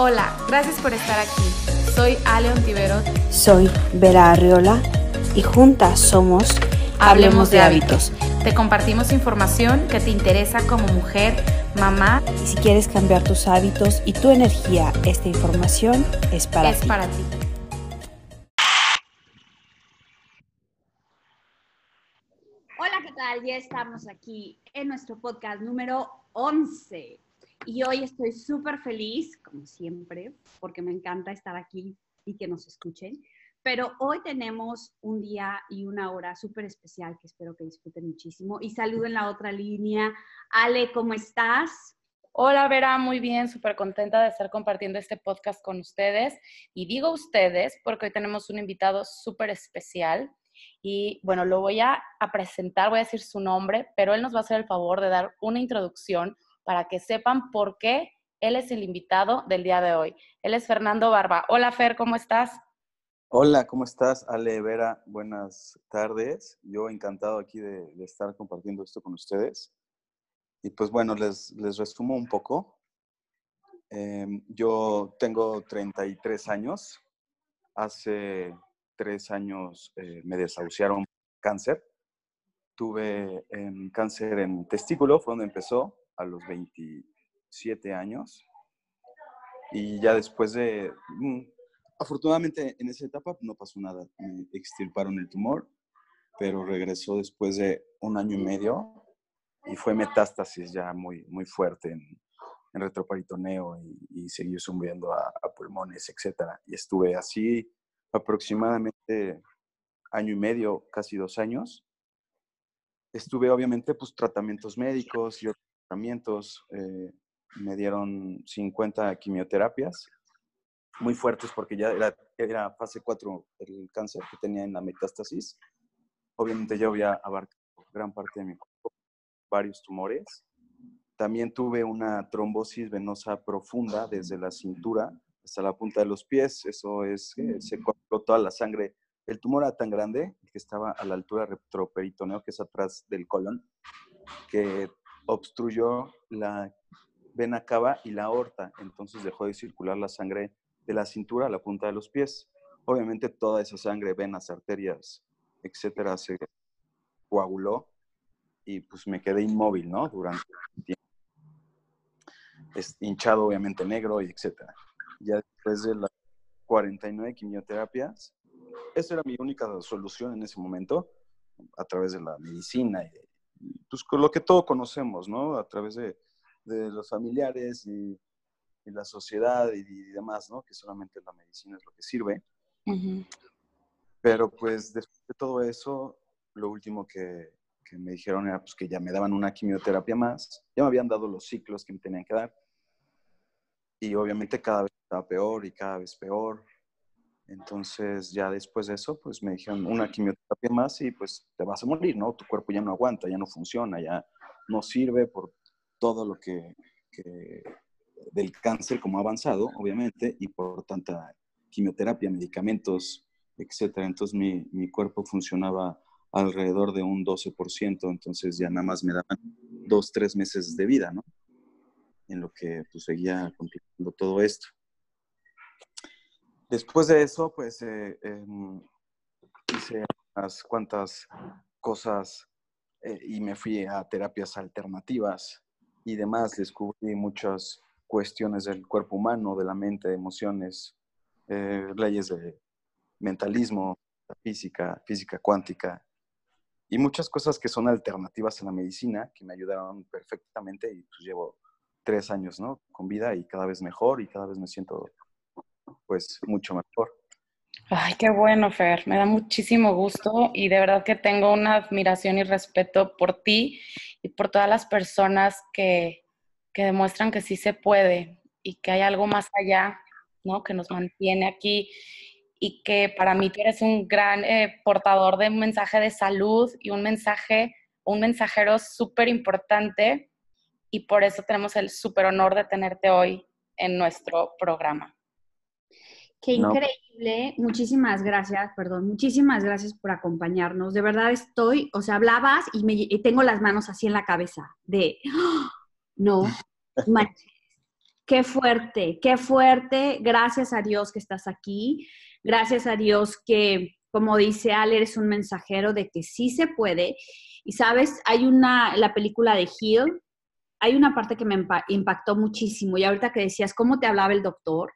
Hola, gracias por estar aquí. Soy Ale Ontiveros. Soy Vera Arriola y juntas somos Hablemos de hábitos. Te compartimos información que te interesa como mujer, mamá. Y si quieres cambiar tus hábitos y tu energía, esta información es para es ti. para ti. Hola, ¿qué tal? Ya estamos aquí en nuestro podcast número 11. Y hoy estoy súper feliz, como siempre, porque me encanta estar aquí y que nos escuchen. Pero hoy tenemos un día y una hora súper especial que espero que disfruten muchísimo. Y saludo en la otra línea. Ale, ¿cómo estás? Hola Vera, muy bien, súper contenta de estar compartiendo este podcast con ustedes. Y digo ustedes porque hoy tenemos un invitado súper especial. Y bueno, lo voy a, a, presentar, voy a decir su nombre, pero él nos va a hacer el favor de dar una introducción para que sepan por qué él es el invitado del día de hoy. Él es Fernando Barba. Hola Fer, ¿cómo estás? Hola, ¿cómo estás? Ale Vera, buenas tardes. Yo encantado aquí de, estar compartiendo esto con ustedes. Y pues bueno, les, resumo un poco. Eh, yo tengo 33 años. Hace tres años eh, me desahuciaron cáncer. Tuve eh, cáncer en testículo, fue donde empezó a los 27 años. Y ya después de, mm, afortunadamente en esa etapa no pasó nada, me extirparon el tumor, pero regresó después de un año y medio y fue metástasis ya muy, muy fuerte en, en retroperitoneo y, y subiendo a, a, pulmones, etc. Y estuve así aproximadamente año y medio, casi dos años. Estuve obviamente pues tratamientos médicos y otros tratamientos. Eh, me dieron 50 quimioterapias, muy fuertes porque ya era, era fase 4 el cáncer que tenía en la metástasis. Obviamente yo había abarcado gran parte de mi cuerpo, varios tumores. También tuve una trombosis venosa profunda desde la cintura hasta la punta de los pies. Eso es, eh, se cortó toda la sangre. El tumor era tan grande que estaba a la altura retroperitoneo, que es atrás del colon, que obstruyó la vena cava y la aorta. Entonces dejó de circular la sangre de la cintura a la punta de los pies. Obviamente toda esa sangre, venas, arterias, etcétera, se coaguló y pues me quedé inmóvil, ¿no? Durante un tiempo. Es hinchado, obviamente negro y etcétera. Ya después de las 49 quimioterapias, esa era mi única solución en ese momento, a través de la medicina y, pues con lo que todos conocemos, ¿no? A través de, de los familiares y, y, la sociedad y, y, demás, ¿no? Que solamente la medicina es lo que sirve. Uh -huh. Pero pues después de todo eso, lo último que, que, me dijeron era pues que ya me daban una quimioterapia más, ya me habían dado los ciclos que me tenían que dar. Y obviamente cada vez estaba peor y cada vez peor. Entonces ya después de eso, pues me dijeron una quimioterapia más y pues te vas a morir, ¿no? Tu cuerpo ya no aguanta, ya no funciona, ya no sirve por todo lo que, del cáncer como ha avanzado, obviamente, y por tanta quimioterapia, medicamentos, etcétera. Entonces mi, mi cuerpo funcionaba alrededor de un 12%, entonces ya nada más me daban dos, tres meses de vida, ¿no? En lo que pues seguía complicando todo esto. Después de eso, pues eh, eh, hice unas cuantas cosas eh, y me fui a terapias alternativas y demás. Descubrí muchas cuestiones del cuerpo humano, de la mente, de emociones, eh, leyes de mentalismo, física, física cuántica y muchas cosas que son alternativas a la medicina que me ayudaron perfectamente y pues llevo tres años, ¿no? Con vida y cada vez mejor y cada vez me siento pues mucho mejor. Ay, qué bueno, Fer. Me da muchísimo gusto y de verdad que tengo una admiración y respeto por ti y por todas las personas que, que demuestran que sí se puede y que hay algo más allá, ¿no? Que nos mantiene aquí y que para mí tú eres un gran eh, portador de un mensaje de salud y un mensaje, un mensajero súper importante y por eso tenemos el súper honor de tenerte hoy en nuestro programa. Qué increíble. No. Muchísimas gracias, perdón, muchísimas gracias por acompañarnos. De verdad estoy, o sea, hablabas y, me, y tengo las manos así en la cabeza de, ¡Oh! no, manches. Qué fuerte, qué fuerte. Gracias a Dios que estás aquí. Gracias a Dios que, como dice Ale, eres un mensajero de que sí se puede. Y sabes, hay una, la película de Hill, hay una parte que me impactó muchísimo. Y ahorita que decías cómo te hablaba el doctor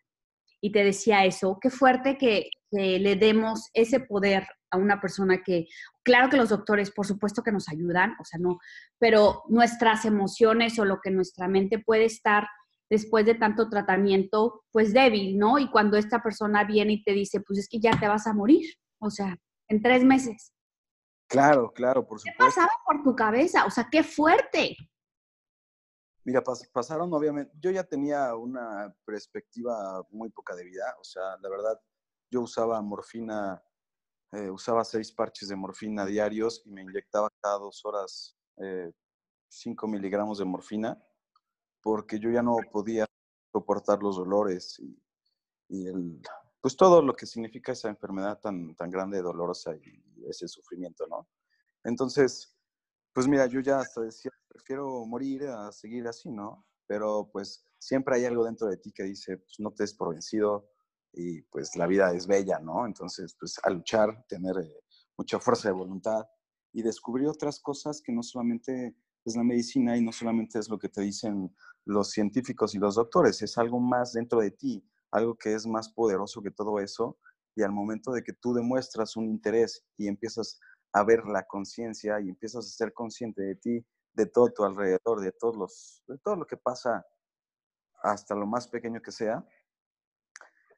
y te decía eso, qué fuerte que, que le demos ese poder a una persona que, claro que los doctores, por supuesto que nos ayudan, o sea, no, pero nuestras emociones o lo que nuestra mente puede estar después de tanto tratamiento, pues débil, ¿no? Y cuando esta persona viene y te dice, pues es que ya te vas a morir, o sea, en tres meses. Claro, claro, por supuesto. ¿Qué pasaba por tu cabeza? O sea, qué fuerte. Mira, pasaron obviamente, yo ya tenía una perspectiva muy poca de vida, o sea, la verdad, yo usaba morfina, eh, usaba seis parches de morfina diarios y me inyectaba cada dos horas eh, cinco miligramos de morfina porque yo ya no podía soportar los dolores y, el, pues todo lo que significa esa enfermedad tan, tan grande, dolorosa y ese sufrimiento, ¿no? Entonces, pues mira, yo ya hasta decía, prefiero morir a seguir así, ¿no? Pero pues siempre hay algo dentro de ti que dice, pues no te des por vencido y pues la vida es bella, ¿no? Entonces, pues a luchar, tener eh, mucha fuerza de voluntad y descubrir otras cosas que no solamente es la medicina y no solamente es lo que te dicen los científicos y los doctores, es algo más dentro de ti, algo que es más poderoso que todo eso. Y al momento de que tú demuestras un interés y empiezas a ver la conciencia y empiezas a ser consciente de ti, de todo tu alrededor, de, todos los, de todo lo que pasa, hasta lo más pequeño que sea,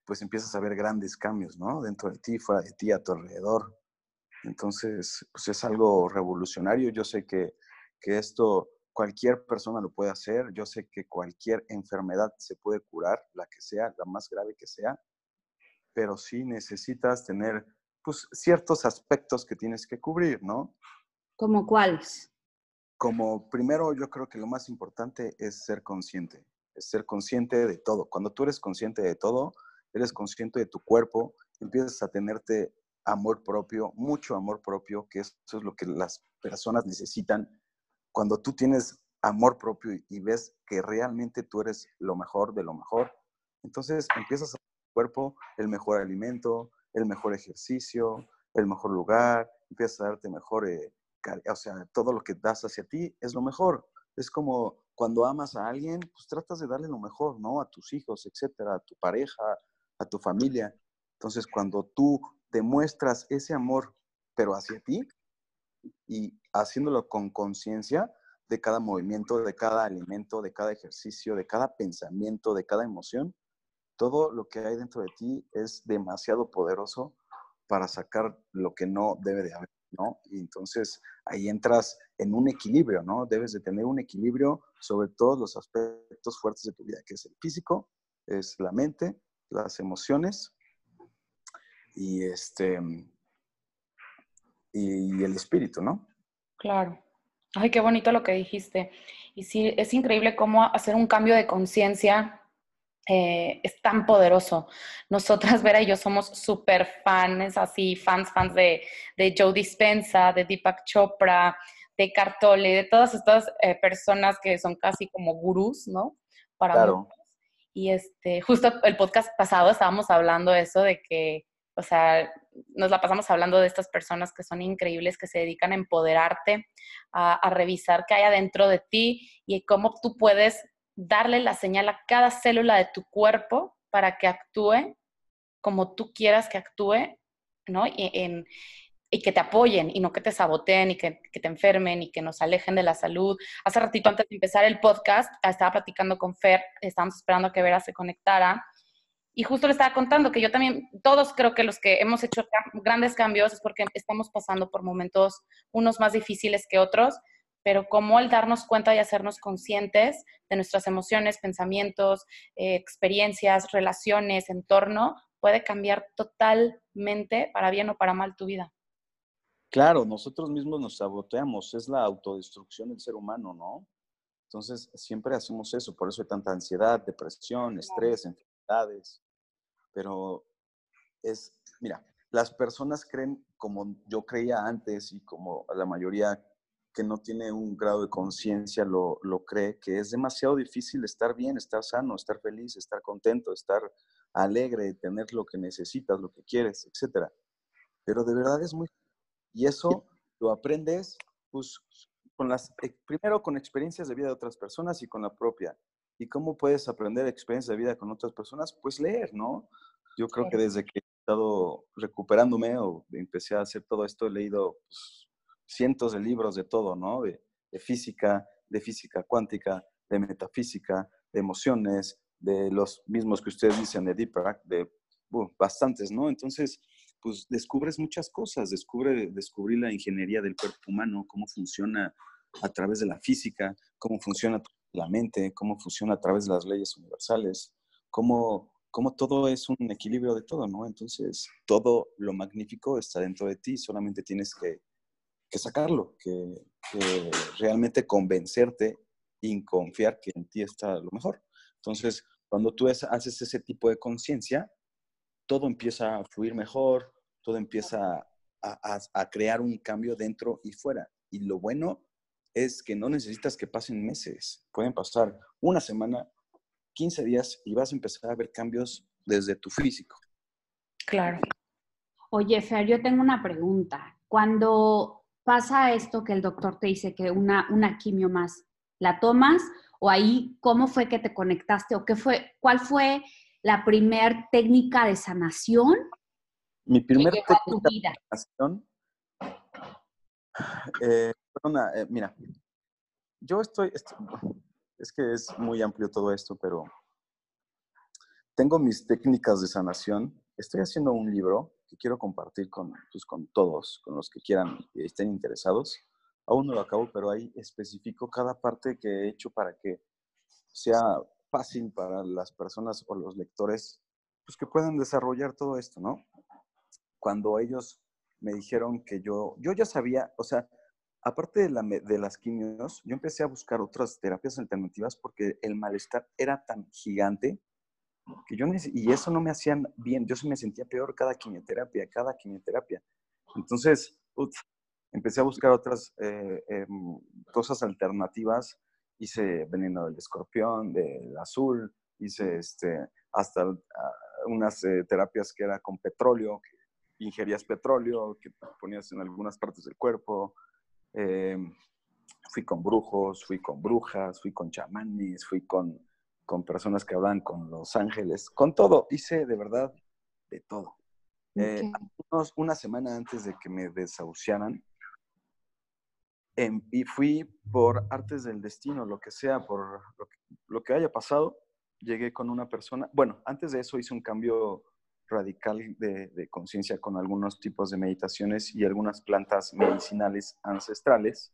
pues empiezas a ver grandes cambios, ¿no? Dentro de ti, fuera de ti, a tu alrededor. Entonces, pues es algo revolucionario. Yo sé que, que esto cualquier persona lo puede hacer. Yo sé que cualquier enfermedad se puede curar, la que sea, la más grave que sea, pero sí necesitas tener pues, ciertos aspectos que tienes que cubrir, ¿no? ¿Como cuáles? Como primero, yo creo que lo más importante es ser consciente, es ser consciente de todo. Cuando tú eres consciente de todo, eres consciente de tu cuerpo, empiezas a tenerte amor propio, mucho amor propio, que eso es lo que las personas necesitan cuando tú tienes amor propio y ves que realmente tú eres lo mejor de lo mejor, entonces empiezas a tu cuerpo el mejor alimento, el mejor ejercicio, el mejor lugar, empiezas a darte mejor, eh, o sea, todo lo que das hacia ti es lo mejor. Es como cuando amas a alguien, pues tratas de darle lo mejor, ¿no? A tus hijos, etcétera, a tu pareja, a tu familia. Entonces, cuando tú demuestras ese amor, pero hacia ti, y haciéndolo con conciencia de cada movimiento, de cada alimento, de cada ejercicio, de cada pensamiento, de cada emoción, todo lo que hay dentro de ti es demasiado poderoso para sacar lo que no debe de haber, ¿no? Y entonces ahí entras en un equilibrio, ¿no? Debes de tener un equilibrio sobre todos los aspectos fuertes de tu vida, que es el físico, es la mente, las emociones y este y el espíritu, ¿no? Claro. Ay, qué bonito lo que dijiste. Y sí, es increíble cómo hacer un cambio de conciencia eh, es tan poderoso. Nosotras, Vera y yo, somos súper fans, así, fans, fans de, de, Joe Dispensa, de Deepak Chopra, de Cartole, de todas estas eh, personas que son casi como gurús, ¿no? Para claro. Y este, justo el podcast pasado estábamos hablando de eso, de que o sea, nos la pasamos hablando de estas personas que son increíbles, que se dedican a empoderarte, a, revisar qué hay adentro de ti y cómo tú puedes darle la señal a cada célula de tu cuerpo para que actúe como tú quieras que actúe, ¿no? Y, que te apoyen y no que te saboteen y que, que, te enfermen y que nos alejen de la salud. Hace ratito antes de empezar el podcast, estaba platicando con Fer, estábamos esperando a que Vera se conectara y justo le estaba contando que yo también, todos creo que los que hemos hecho grandes cambios es porque estamos pasando por momentos, unos más difíciles que otros, pero como el darnos cuenta y hacernos conscientes de nuestras emociones, pensamientos, eh, experiencias, relaciones, entorno, puede cambiar totalmente para bien o para mal tu vida. Claro, nosotros mismos nos saboteamos, es la autodestrucción del ser humano, ¿no? Entonces, siempre hacemos eso, por eso hay tanta ansiedad, depresión, estrés, enfermedades pero es, mira, las personas creen como yo creía antes y como la mayoría que no tiene un grado de conciencia lo, lo cree, que es demasiado difícil estar bien, estar sano, estar feliz, estar contento, estar alegre, tener lo que necesitas, lo que quieres, etc. Pero de verdad es muy... Y eso lo aprendes, pues, con las, primero con experiencias de vida de otras personas y con la propia. ¿Y cómo puedes aprender experiencias de vida con otras personas? Pues leer, ¿no? Yo creo que desde que he estado recuperándome o empecé a hacer todo esto, he leído pues, cientos de libros de todo, ¿no? De, física, de física cuántica, de metafísica, de emociones, de los mismos que ustedes dicen de Deep de uh, bastantes, ¿no? Entonces, pues descubres muchas cosas, descubre, descubrí la ingeniería del cuerpo humano, cómo funciona a través de la física, cómo funciona la mente, cómo funciona a través de las leyes universales, cómo, cómo todo es un equilibrio de todo, ¿no? Entonces, todo lo magnífico está dentro de ti, solamente tienes que que sacarlo, que, realmente convencerte y confiar que en ti está lo mejor. Entonces, cuando tú haces ese tipo de conciencia, todo empieza a fluir mejor, todo empieza a, a, crear un cambio dentro y fuera. Y lo bueno es que no necesitas que pasen meses, pueden pasar una semana, 15 días y vas a empezar a ver cambios desde tu físico. Claro. Oye, Fer, yo tengo una pregunta. Cuando pasa esto que el doctor te dice que una, una quimio más, ¿la tomas? ¿O ahí cómo fue que te conectaste? ¿O qué fue, cuál fue la primer técnica de sanación? Mi primer técnica de sanación, eh, eh, mira, yo estoy, es que es muy amplio todo esto, pero tengo mis técnicas de sanación. Estoy haciendo un libro quiero compartir con, pues, con todos, con los que quieran y estén interesados. Aún no lo acabo, pero ahí especifico cada parte que he hecho para que sea fácil para las personas o los lectores, pues que puedan desarrollar todo esto, ¿no? Cuando ellos me dijeron que yo, yo ya sabía, o sea, aparte de las quimios, yo empecé a buscar otras terapias alternativas porque el malestar era tan gigante que yo y eso no me hacían bien, yo se me sentía peor cada quimioterapia, cada quimioterapia. Entonces, empecé a buscar otras eh, em, cosas alternativas, hice veneno del escorpión, del azul, hice este, hasta ah, unas eh, terapias que era con petróleo, ingerías petróleo, que ponías en algunas partes del cuerpo. Em, fui con brujos, fui con brujas, fui con chamanes, fui con con personas que hablan con los ángeles, con todo. Hice de verdad de todo. Eh, una semana antes de que me desahuciaran, em, y fui por artes del destino, lo que sea, por lo que, haya pasado, llegué con una persona. Bueno, antes de eso hice un cambio radical de, de conciencia con algunos tipos de meditaciones y algunas plantas medicinales ancestrales,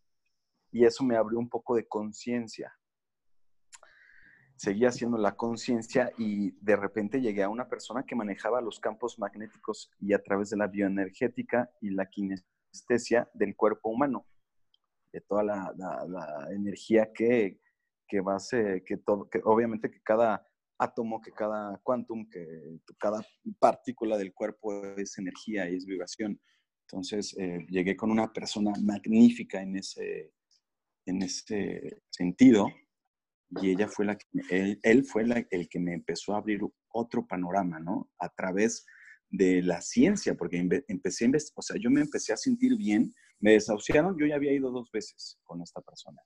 y eso me abrió un poco de conciencia seguía haciendo la conciencia y de repente llegué a una persona que manejaba los campos magnéticos y a través de la bioenergética y la kinestesia del cuerpo humano, de toda la, energía que, que va a ser, que, todo, que obviamente que cada átomo, que cada quantum, que cada partícula del cuerpo es energía y es vibración. Entonces eh, llegué con una persona magnífica en ese, en ese sentido y ella fue la que, él, fue el que me empezó a abrir otro panorama, ¿no? A través de la ciencia, porque empecé a investigar, o sea, yo me empecé a sentir bien, me desahuciaron, yo ya había ido dos veces con esta persona,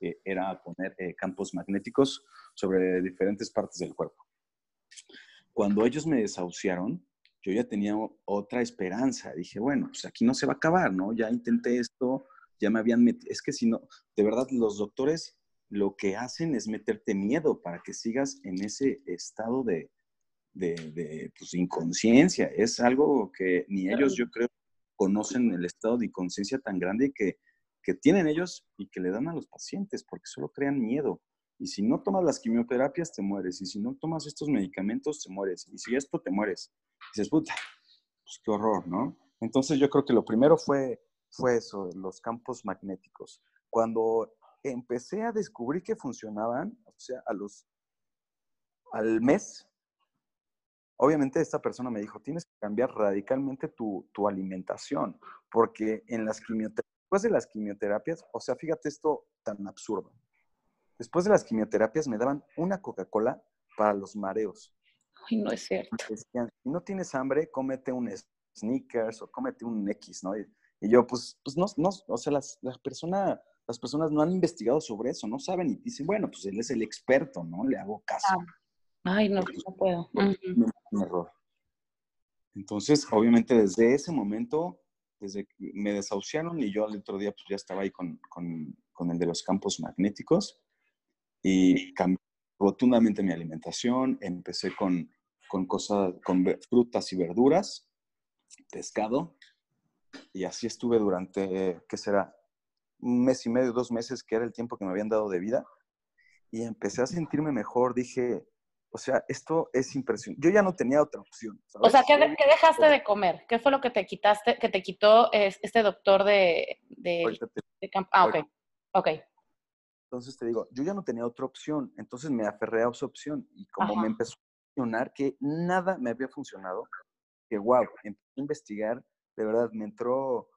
era a poner eh, campos magnéticos sobre diferentes partes del cuerpo. Cuando ellos me desahuciaron, yo ya tenía otra esperanza, dije, bueno, pues aquí no se va a acabar, ¿no? Ya intenté esto, ya me habían metido, es que si no, de verdad, los doctores lo que hacen es meterte miedo para que sigas en ese estado de, de, pues, inconsciencia. Es algo que ni ellos, yo creo, conocen el estado de inconsciencia tan grande que, que tienen ellos y que le dan a los pacientes, porque solo crean miedo. Y si no tomas las quimioterapias, te mueres. Y si no tomas estos medicamentos, te mueres. Y si esto, te mueres. Y dices, puta, pues qué horror, ¿no? Entonces yo creo que lo primero fue, fue eso, los campos magnéticos. Cuando empecé a descubrir que funcionaban, o sea, a los, al mes, obviamente esta persona me dijo, tienes que cambiar radicalmente tu, tu alimentación, porque en las quimioterapias después de las quimioterapias, o sea, fíjate esto tan absurdo. Después de las quimioterapias me daban una Coca-Cola para los mareos. Ay, no es cierto. Decían, si no tienes hambre, cómete un sneakers o cómete un X, ¿no? Y, y yo, pues, pues no, no, o sea, las, las, persona, las personas no han investigado sobre eso, no saben y dicen, bueno, pues él es el experto, ¿no? Le hago caso. Ay, no, no puedo. Un error. Entonces, obviamente desde ese momento, desde que me desahuciaron y yo al otro día pues ya estaba ahí con, con, con el de los campos magnéticos y cambié rotundamente mi alimentación, empecé con, con cosas, con frutas y verduras, pescado, y así estuve durante, ¿qué será? Un mes y medio, dos meses, que era el tiempo que me habían dado de vida, y empecé a sentirme mejor, dije, o sea, esto es impresionante. Yo ya no tenía otra opción. ¿sabes? O sea, ¿qué, ¿qué, dejaste de comer? ¿Qué fue lo que te quitaste, que te quitó este doctor de, de, de campo? Ah, ok. Ok. Entonces te digo, yo ya no tenía otra opción, entonces me aferré a esa opción y como Ajá. me empezó a funcionar que nada me había funcionado, que wow, empecé a investigar, de verdad, me entró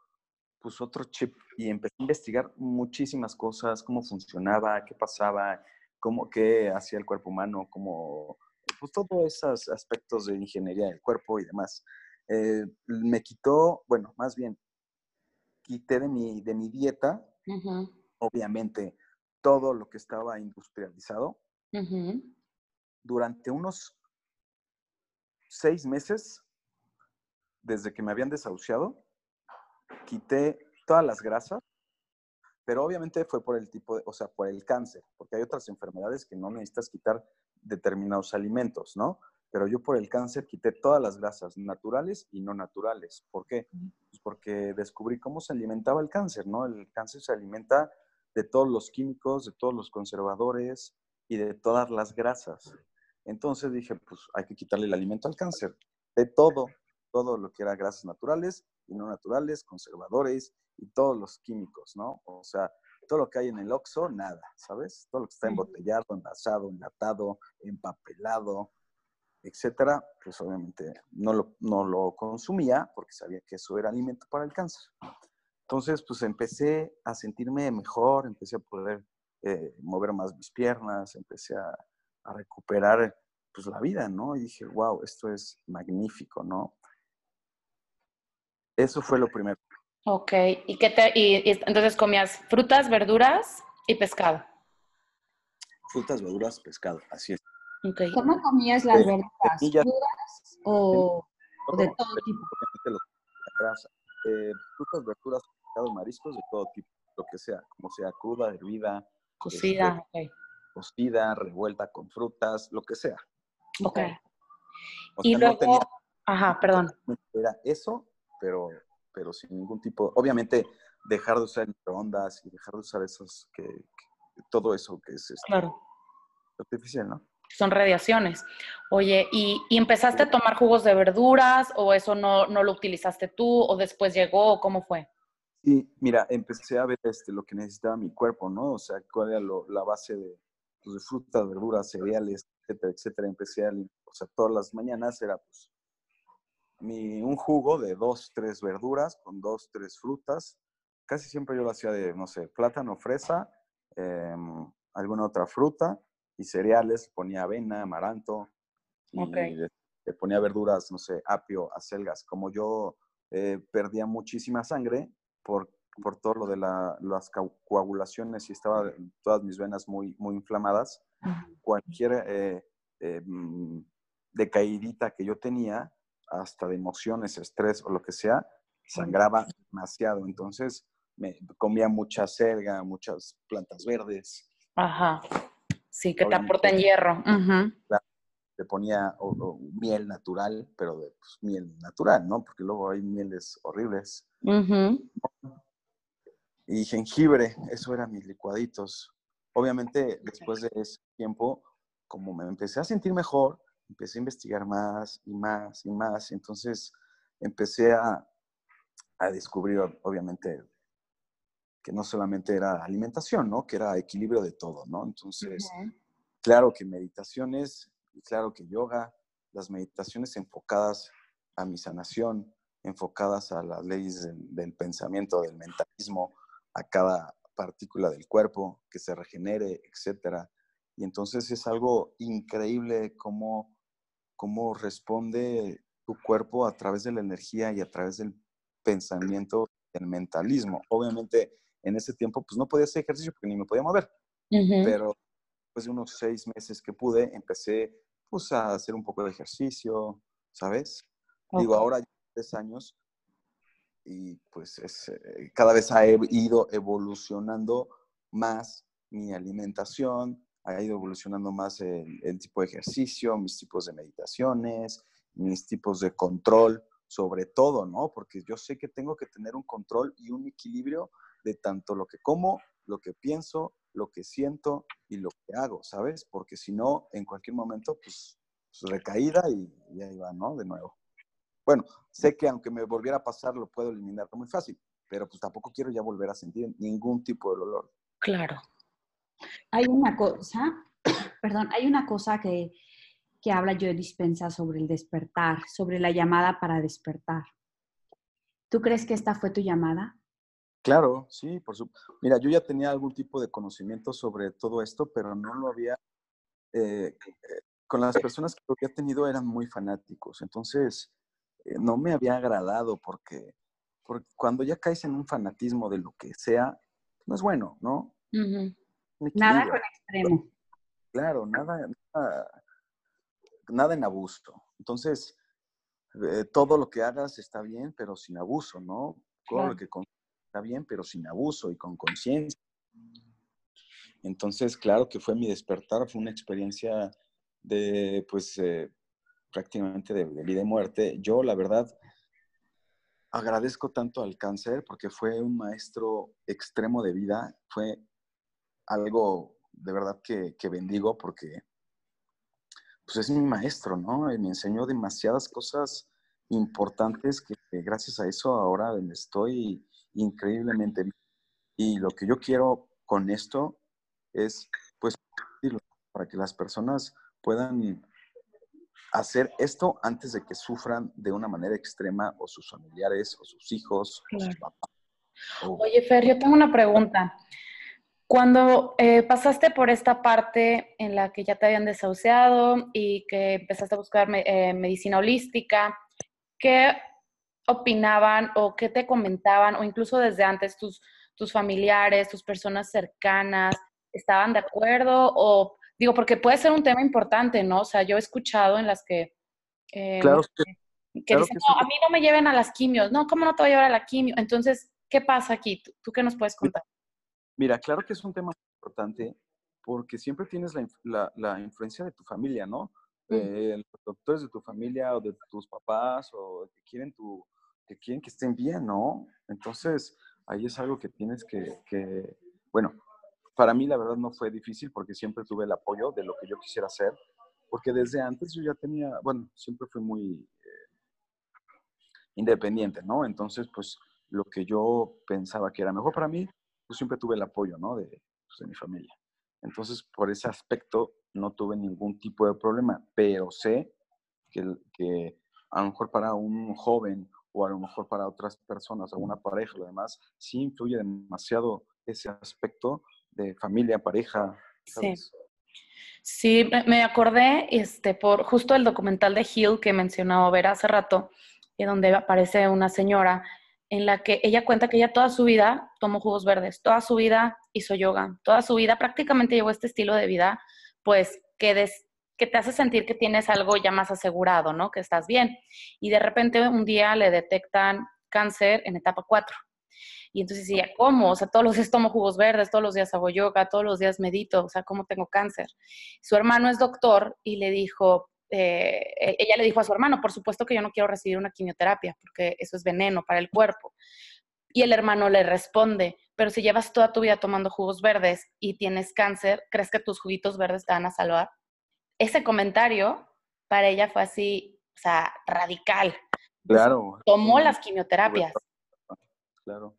pues otro chip y empecé a investigar muchísimas cosas, cómo funcionaba, qué pasaba, cómo, qué hacía el cuerpo humano, cómo, pues todos esos aspectos de ingeniería del cuerpo y demás. Eh, me quitó, bueno, más bien, quité de mi, de mi dieta, uh -huh. obviamente, todo lo que estaba industrializado. Uh -huh. Durante unos seis meses, desde que me habían desahuciado, quité todas las grasas, pero obviamente fue por el tipo de, o sea, por el cáncer, porque hay otras enfermedades que no necesitas quitar determinados alimentos, ¿no? Pero yo por el cáncer quité todas las grasas naturales y no naturales. ¿Por qué? Pues porque descubrí cómo se alimentaba el cáncer, ¿no? El cáncer se alimenta de todos los químicos, de todos los conservadores y de todas las grasas. Entonces dije, pues hay que quitarle el alimento al cáncer, de todo, todo lo que era grasas naturales y no naturales, conservadores y todos los químicos, ¿no? O sea, todo lo que hay en el Oxxo, nada, ¿sabes? Todo lo que está embotellado, envasado, enlatado, empapelado, etcétera, pues obviamente no lo, no lo consumía porque sabía que eso era alimento para el cáncer. Entonces, pues empecé a sentirme mejor, empecé a poder eh, mover más mis piernas, empecé a, a, recuperar pues la vida, ¿no? Y dije, wow, esto es magnífico, ¿no? Eso fue lo primero. Ok, ¿y, qué te, y, y entonces comías frutas, verduras y pescado? Frutas, verduras, pescado, así es. Okay. ¿Cómo comías las verduras? ¿Crudas o, o, de todo tipo? Eh, frutas, verduras, pescado, mariscos, de todo tipo, lo que sea, como sea, cruda, hervida, cocida, este, okay. cocida, revuelta con frutas, lo que sea. Ok. O y luego, no tenía, ajá, perdón. Era eso, pero, pero sin ningún tipo, obviamente dejar de usar microondas y dejar de usar esos, que, que todo eso que es este, claro. artificial, ¿no? Son radiaciones. Oye, ¿y, ¿y, empezaste a tomar jugos de verduras o eso no, no lo utilizaste tú o después llegó? ¿Cómo fue? Sí, mira, empecé a ver este, lo que necesitaba mi cuerpo, ¿no? O sea, cuál era lo, la base de, pues, de, frutas, verduras, cereales, etcétera, etcétera. Empecé a, o sea, todas las mañanas era pues mi, un jugo de dos, tres verduras con dos, tres frutas. Casi siempre yo lo hacía de, no sé, plátano, fresa, eh, alguna otra fruta y cereales, ponía avena, amaranto, okay. y le, le, ponía verduras, no sé, apio, acelgas. Como yo eh, perdía muchísima sangre por, por todo lo de la, las coagulaciones y estaba todas mis venas muy, muy inflamadas, cualquier eh, eh, decaidita que yo tenía, hasta de emociones, estrés o lo que sea, sangraba demasiado. Entonces me comía mucha selga, muchas plantas verdes. Ajá. Sí, que te aporten hierro. Uh -huh. le ponía o, o, miel natural, pero de pues, miel natural, ¿no? Porque luego hay mieles horribles. Uh -huh. Y jengibre, eso eran mis licuaditos. Obviamente, después de ese tiempo, como me empecé a sentir mejor, empecé a investigar más y más y más. Entonces, empecé a, a descubrir, obviamente, que no solamente era alimentación, ¿no? Que era equilibrio de todo, ¿no? Entonces, uh -huh. claro que meditaciones, claro que yoga, las meditaciones enfocadas a mi sanación, enfocadas a las leyes del, pensamiento, del mentalismo, a cada partícula del cuerpo, que se regenere, etc. Y entonces es algo increíble cómo, cómo responde tu cuerpo a través de la energía y a través del pensamiento, del mentalismo. Obviamente, en ese tiempo, pues no podía hacer ejercicio porque ni me podía mover. Pero después de unos seis meses que pude, empecé pues a hacer un poco de ejercicio, ¿sabes? Digo, ahora ya tres años y pues es, eh, cada vez ha ido evolucionando más mi alimentación, ha ido evolucionando más el, el, tipo de ejercicio, mis tipos de meditaciones, mis tipos de control, sobre todo, ¿no? Porque yo sé que tengo que tener un control y un equilibrio de tanto lo que como, lo que pienso, lo que siento y lo que hago, ¿sabes? Porque si no, en cualquier momento, pues, pues recaída y, y, ahí va, ¿no? De nuevo. Bueno, sé que aunque me volviera a pasar, lo puedo eliminar muy fácil, pero pues tampoco quiero ya volver a sentir ningún tipo de dolor. Claro. Hay una cosa, perdón, hay una cosa que, que habla Joe Dispensa sobre el despertar, sobre la llamada para despertar. ¿Tú crees que esta fue tu llamada? Claro, sí, por supuesto. Mira, yo ya tenía algún tipo de conocimiento sobre todo esto, pero no lo había... Eh, con las personas que lo había tenido eran muy fanáticos, entonces eh, no me había agradado porque, porque, cuando ya caes en un fanatismo de lo que sea, no es bueno, ¿no? Nada con extremo. Claro, nada, nada, nada en abuso. Entonces, todo lo que hagas está bien, pero sin abuso, ¿no? Todo lo que está bien, pero sin abuso y con conciencia. Entonces, claro que fue mi despertar, fue una experiencia de, pues, eh, prácticamente de, vida y muerte. Yo, la verdad, agradezco tanto al cáncer porque fue un maestro extremo de vida, fue algo de verdad que, que bendigo porque, pues, es mi maestro, ¿no? Y me enseñó demasiadas cosas importantes que, que gracias a eso ahora estoy increíblemente bien. Y lo que yo quiero con esto es, pues, para que las personas puedan hacer esto antes de que sufran de una manera extrema o sus familiares o sus hijos o sus papás. Oye, Fer, yo tengo una pregunta. Cuando eh, pasaste por esta parte en la que ya te habían desahuciado y que empezaste a buscar eh, medicina holística, ¿qué opinaban o qué te comentaban o incluso desde antes tus, tus familiares, tus personas cercanas, estaban de acuerdo o digo, porque puede ser un tema importante, ¿no? O sea, yo he escuchado en las que... Eh, claro que, dicen, no, a mí no me lleven a las quimios, no, ¿cómo no te voy a llevar a la quimio? Entonces, ¿qué pasa aquí? ¿Tú, qué nos puedes contar? Mira, claro que es un tema importante porque siempre tienes la, la, influencia de tu familia, ¿no? De los doctores de tu familia o de tus papás o que quieren tu, que quieren que estén bien, ¿no? Entonces, ahí es algo que tienes que, que, bueno, para mí la verdad no fue difícil porque siempre tuve el apoyo de lo que yo quisiera hacer, porque desde antes yo ya tenía, bueno, siempre fui muy eh, independiente, ¿no? Entonces, pues lo que yo pensaba que era mejor para mí, pues siempre tuve el apoyo, ¿no? De, pues, de mi familia. Entonces, por ese aspecto no tuve ningún tipo de problema, pero sé que, que a lo mejor para un joven o a lo mejor para otras personas, alguna pareja, lo demás, sí influye demasiado ese aspecto de familia, pareja. Sí. Sí, me acordé este, por justo el documental de Hill que mencionaba ver hace rato, y donde aparece una señora en la que ella cuenta que ella toda su vida tomó jugos verdes, toda su vida hizo yoga, toda su vida prácticamente llevó este estilo de vida, pues que des, que te hace sentir que tienes algo ya más asegurado, ¿no? Que estás bien. Y de repente un día le detectan cáncer en etapa 4. Y entonces decía, ¿cómo? O sea, todos los días tomo jugos verdes, todos los días hago yoga, todos los días medito, o sea, ¿cómo tengo cáncer? Su hermano es doctor y le dijo, eh, e-, ella le dijo a su hermano, por supuesto que yo no quiero recibir una quimioterapia, porque eso es veneno para el cuerpo. Y el hermano le responde, pero si llevas toda tu vida tomando jugos verdes y tienes cáncer, ¿crees que tus juguitos verdes te van a salvar? ese comentario para ella fue así, o sea, radical. Claro. Tomó las quimioterapias. Claro.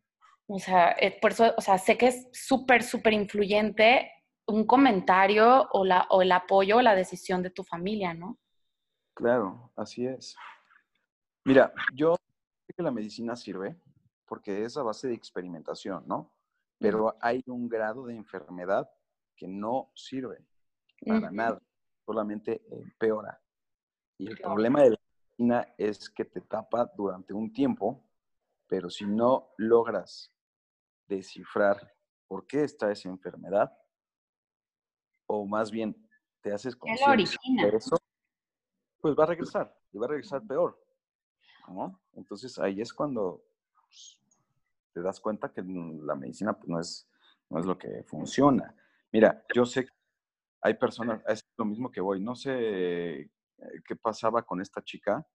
O sea, eh, por eso, o sea, sé que es súper, súper influyente un comentario o, la, o el apoyo o la decisión de tu familia, ¿no? Claro, así es. Mira, yo que la medicina sirve porque es a base de experimentación, ¿no? Pero hay un grado de enfermedad que no sirve para nada, solamente empeora. Y el problema de la medicina es que te tapa durante un tiempo, pero si no logras descifrar por qué está esa enfermedad, o más bien te haces consciente de eso, pues va a regresar y va a regresar peor. ¿no? Entonces ahí es cuando pues, te das cuenta que la medicina pues, no, es, no es lo que funciona. Mira, yo sé que hay personas, es lo mismo que voy, no sé eh, qué pasaba con esta chica,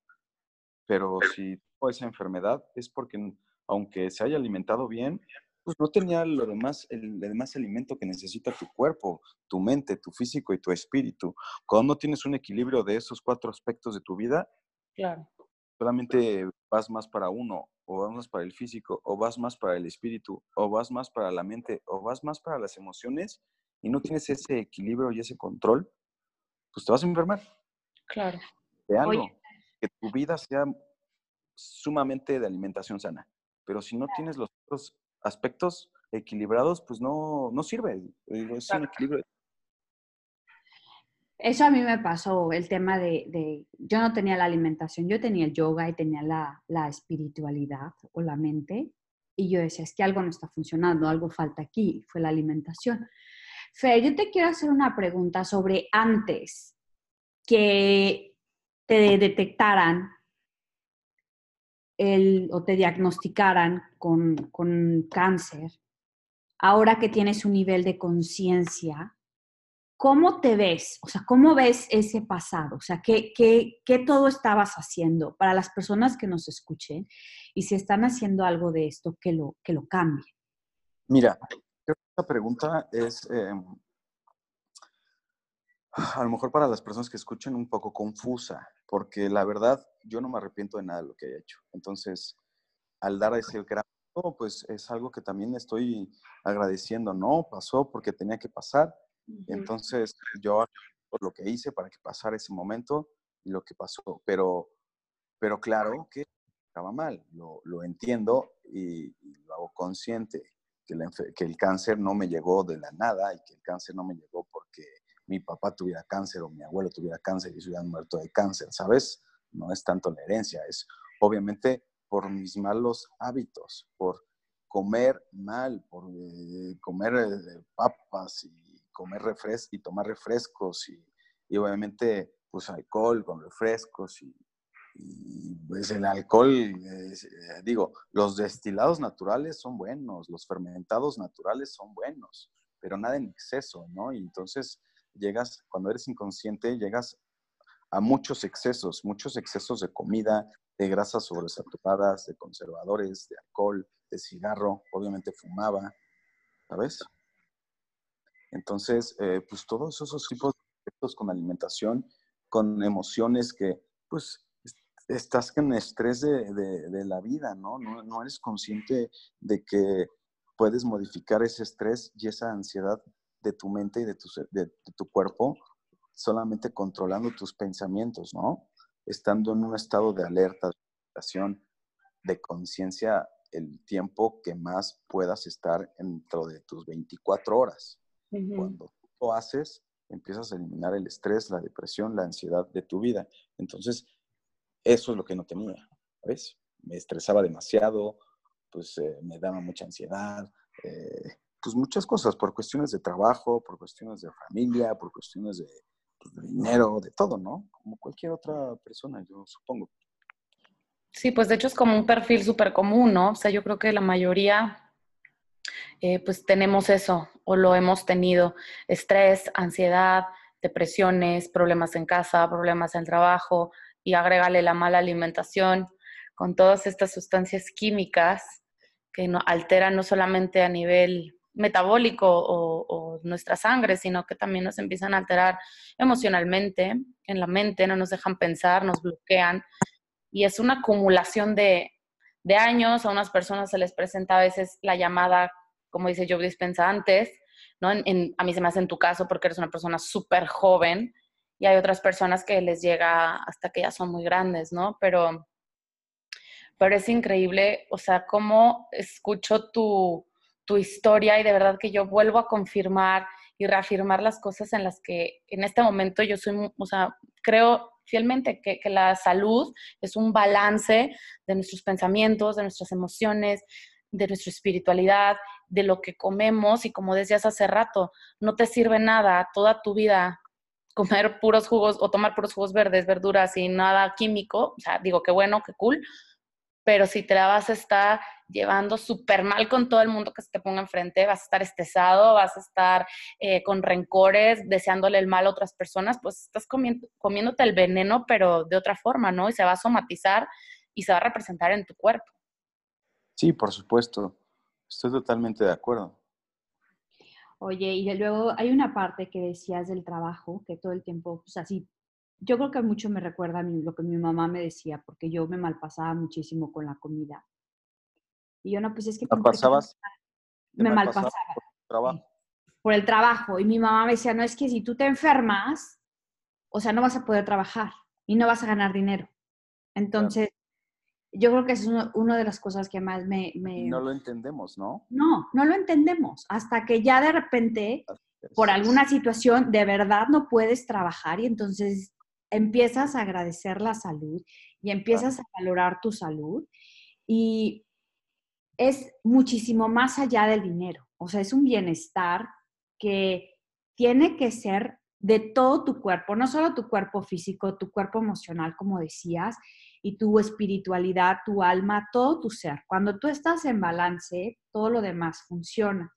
pero si tuvo esa enfermedad es porque aunque se haya alimentado bien, pues no tenía lo demás, el, demás alimento que necesita tu cuerpo, tu mente, tu físico y tu espíritu. Cuando no tienes un equilibrio de esos cuatro aspectos de tu vida, claro. solamente vas más para uno, o vas más para el físico, o vas más para el espíritu, o vas más para la mente, o vas más para las emociones, y no tienes ese equilibrio y ese control, pues te vas a enfermar. Claro. De algo. Que tu vida sea sumamente de alimentación sana. Pero si no tienes los otros aspectos equilibrados, pues no, no sirve. Es un equilibrio. Eso a mí me pasó, el tema de, yo no tenía la alimentación, yo tenía el yoga y tenía la, la, espiritualidad o la mente, y yo decía, es que algo no está funcionando, algo falta aquí, fue la alimentación. Fer, yo te quiero hacer una pregunta sobre antes que te detectaran el, o te diagnosticaran con, cáncer, ahora que tienes un nivel de conciencia, ¿cómo te ves? O sea, ¿cómo ves ese pasado? O sea, ¿qué, qué, qué todo estabas haciendo para las personas que nos escuchen y si están haciendo algo de esto, que lo, que lo cambien? Mira, esta pregunta es, em, a lo mejor para las personas que escuchen un poco confusa, porque la verdad yo no me arrepiento de nada de lo que he hecho. Entonces, al dar ese gran pues es algo que también estoy agradeciendo, ¿no? Pasó porque tenía que pasar. Entonces, yo por lo que hice para que pasara ese momento y lo que pasó. Pero, pero claro que estaba mal, lo, lo entiendo y, lo hago consciente, que, que el cáncer no me llegó de la nada y que el cáncer no me llegó mi papá tuviera cáncer o mi abuelo tuviera cáncer y se hubieran muerto de cáncer, ¿sabes? No es tanto la herencia, es obviamente por mis malos hábitos, por comer mal, por eh, comer eh, papas y comer refrescos y tomar refrescos y, obviamente pues alcohol con refrescos y, pues el alcohol, eh, digo, los destilados naturales son buenos, los fermentados naturales son buenos, pero nada en exceso, ¿no? Y entonces llegas, cuando eres inconsciente, llegas a muchos excesos, muchos excesos de comida, de grasas sobresaturadas, de conservadores, de alcohol, de cigarro, obviamente fumaba, ¿sabes? Entonces, eh, pues todos esos tipos de efectos con alimentación, con emociones que, pues, estás en estrés de, la vida, ¿no? ¿no? ¿no? eres consciente de que puedes modificar ese estrés y esa ansiedad de tu mente y de tu, de, tu cuerpo solamente controlando tus pensamientos, ¿no? Estando en un estado de alerta, de meditación, de conciencia el tiempo que más puedas estar dentro de tus 24 horas. Cuando lo haces, empiezas a eliminar el estrés, la depresión, la ansiedad de tu vida. Entonces, eso es lo que no tenía, ¿ves? Me estresaba demasiado, pues eh, me daba mucha ansiedad, eh, pues muchas cosas, por cuestiones de trabajo, por cuestiones de familia, por cuestiones de, pues, dinero, de todo, ¿no? Como cualquier otra persona, yo supongo. Sí, pues de hecho es como un perfil súper común, ¿no? O sea, yo creo que la mayoría, eh, pues tenemos eso, o lo hemos tenido, estrés, ansiedad, depresiones, problemas en casa, problemas en trabajo, y agrégale la mala alimentación con todas estas sustancias químicas que no, alteran no solamente a nivel metabólico o, nuestra sangre, sino que también nos empiezan a alterar emocionalmente, en la mente, no nos dejan pensar, nos bloquean. Y es una acumulación de, años. A unas personas se les presenta a veces la llamada, como dice Joe Dispensa antes, ¿no? a mí se me hace en tu caso porque eres una persona súper joven y hay otras personas que les llega hasta que ya son muy grandes, ¿no? Pero, pero es increíble, o sea, cómo escucho tu, tu historia y de verdad que yo vuelvo a confirmar y reafirmar las cosas en las que en este momento yo soy, o sea, creo fielmente que, que, la salud es un balance de nuestros pensamientos, de nuestras emociones, de nuestra espiritualidad, de lo que comemos y como decías hace rato, no te sirve nada toda tu vida comer puros jugos o tomar puros jugos verdes, verduras y nada químico, o sea, digo, qué bueno, qué cool, pero si te la vas a estar llevando súper mal con todo el mundo que se te ponga enfrente, vas a estar estresado, vas a estar eh, con rencores, deseándole el mal a otras personas, pues estás comiendo, comiéndote el veneno, pero de otra forma, ¿no? Y se va a somatizar y se va a representar en tu cuerpo. Sí, por supuesto. Estoy totalmente de acuerdo. Oye, y luego hay una parte que decías del trabajo, que todo el tiempo, pues así, yo creo que mucho me recuerda a mí, lo que mi mamá me decía, porque yo me malpasaba muchísimo con la comida. Y yo no, pues es que... ¿La pasabas? Me malpasaba. Por el trabajo. Por el trabajo. Y mi mamá me decía, no, es que si tú te enfermas, o sea, no vas a poder trabajar y no vas a ganar dinero. Entonces, yo creo que es una de las cosas que más me, me, No lo entendemos, ¿no? No, no lo entendemos. Hasta que ya de repente, por alguna situación, de verdad no puedes trabajar y entonces empiezas a agradecer la salud y empiezas a valorar tu salud. Y es muchísimo más allá del dinero. O sea, es un bienestar que tiene que ser de todo tu cuerpo, no solo tu cuerpo físico, tu cuerpo emocional, como decías, y tu espiritualidad, tu alma, todo tu ser. Cuando tú estás en balance, todo lo demás funciona.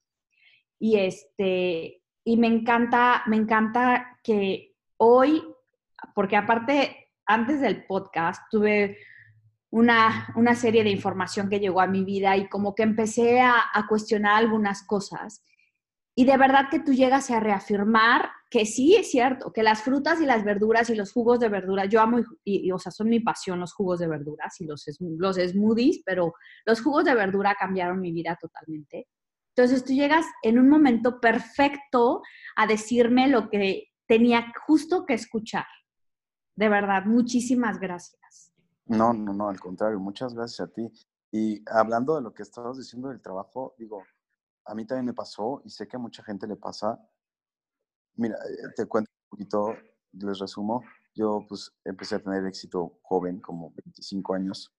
Y este, y me encanta, me encanta que hoy, porque aparte, antes del podcast, tuve una, una serie de información que llegó a mi vida y como que empecé a, a cuestionar algunas cosas. Y de verdad que tú llegas a reafirmar que sí es cierto, que las frutas y las verduras y los jugos de verdura, yo amo, y, o sea, son mi pasión los jugos de verduras y los, los smoothies, pero los jugos de verdura cambiaron mi vida totalmente. Entonces tú llegas en un momento perfecto a decirme lo que tenía justo que escuchar. De verdad, muchísimas gracias. No, no, no, al contrario, muchas gracias a ti. Y hablando de lo que estabas diciendo del trabajo, digo, a mí también me pasó y sé que a mucha gente le pasa. Mira, eh, te cuento un poquito, les resumo. Yo pues empecé a tener éxito joven, como 25 años,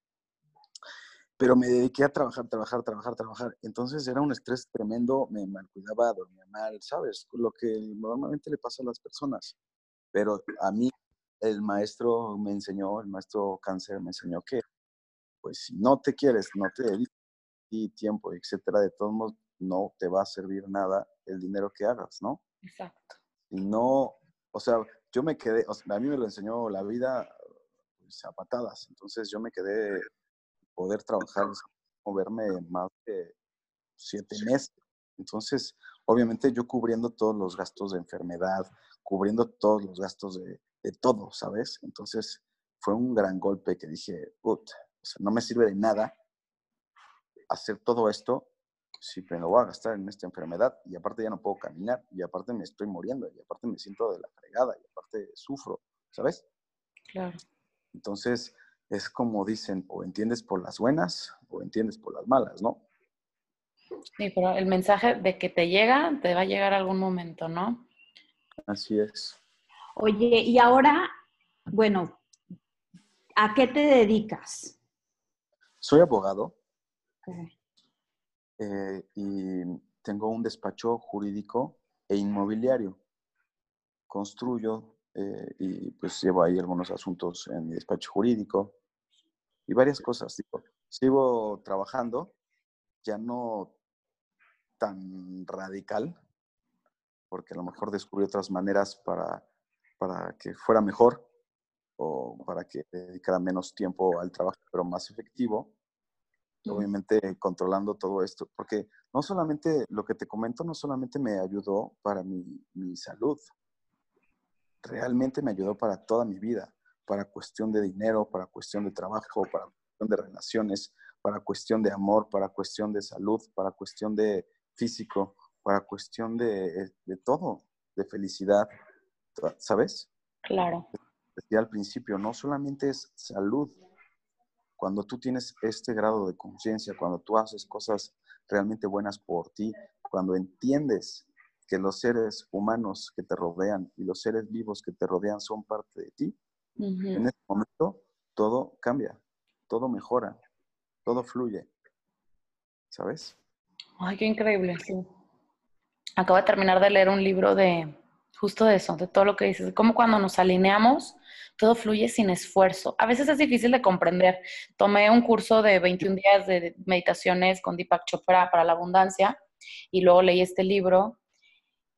pero me dediqué a trabajar, trabajar, trabajar, trabajar. Entonces era un estrés tremendo, me malcuidaba, dormía mal, ¿sabes? Lo que normalmente le pasa a las personas. Pero a mí el maestro me enseñó, el maestro cáncer me enseñó que, pues si no te quieres, no te dedicas tiempo, etcétera, de todos modos no te va a servir nada el dinero que hagas, ¿no? Exacto. Y no, o sea, yo me quedé, a mí me lo enseñó la vida pues, a patadas, entonces yo me quedé poder trabajar, moverme más de siete meses. Entonces, obviamente yo cubriendo todos los gastos de enfermedad, cubriendo todos los gastos de, de todo, ¿sabes? Entonces, fue un gran golpe que dije, o sea, no me sirve de nada hacer todo esto si me lo voy a gastar en esta enfermedad y aparte ya no puedo caminar y aparte me estoy muriendo y aparte me siento de la fregada y aparte sufro, ¿sabes? Claro. Entonces, es como dicen, o entiendes por las buenas o entiendes por las malas, ¿no? Sí, pero el mensaje de que te llega, te va a llegar algún momento, ¿no? Así es. Oye, y ahora, bueno, ¿a qué te dedicas? Soy abogado. Okay. Eh, y tengo un despacho jurídico e inmobiliario. Construyo eh, y pues llevo ahí algunos asuntos en mi despacho jurídico y varias cosas. Sigo trabajando, ya no tan radical, porque a lo mejor descubrí otras maneras para, para que fuera mejor o para que dedicara menos tiempo al trabajo, pero más efectivo obviamente controlando todo esto, porque no solamente lo que te comento, no solamente me ayudó para mi, mi, salud, realmente me ayudó para toda mi vida, para cuestión de dinero, para cuestión de trabajo, para cuestión de relaciones, para cuestión de amor, para cuestión de salud, para cuestión de físico, para cuestión de, de todo, de felicidad, ¿sabes? Claro. Decía al principio, no solamente es salud, cuando tú tienes este grado de conciencia, cuando tú haces cosas realmente buenas por ti, cuando entiendes que los seres humanos que te rodean y los seres vivos que te rodean son parte de ti, en ese momento todo cambia, todo mejora, todo fluye. ¿Sabes? Ay, qué increíble, sí. Acabo de terminar de leer un libro de justo de eso, de todo lo que dices, como cuando nos alineamos, todo fluye sin esfuerzo. A veces es difícil de comprender. Tomé un curso de 21 días de meditaciones con Deepak Chopra para la abundancia y luego leí este libro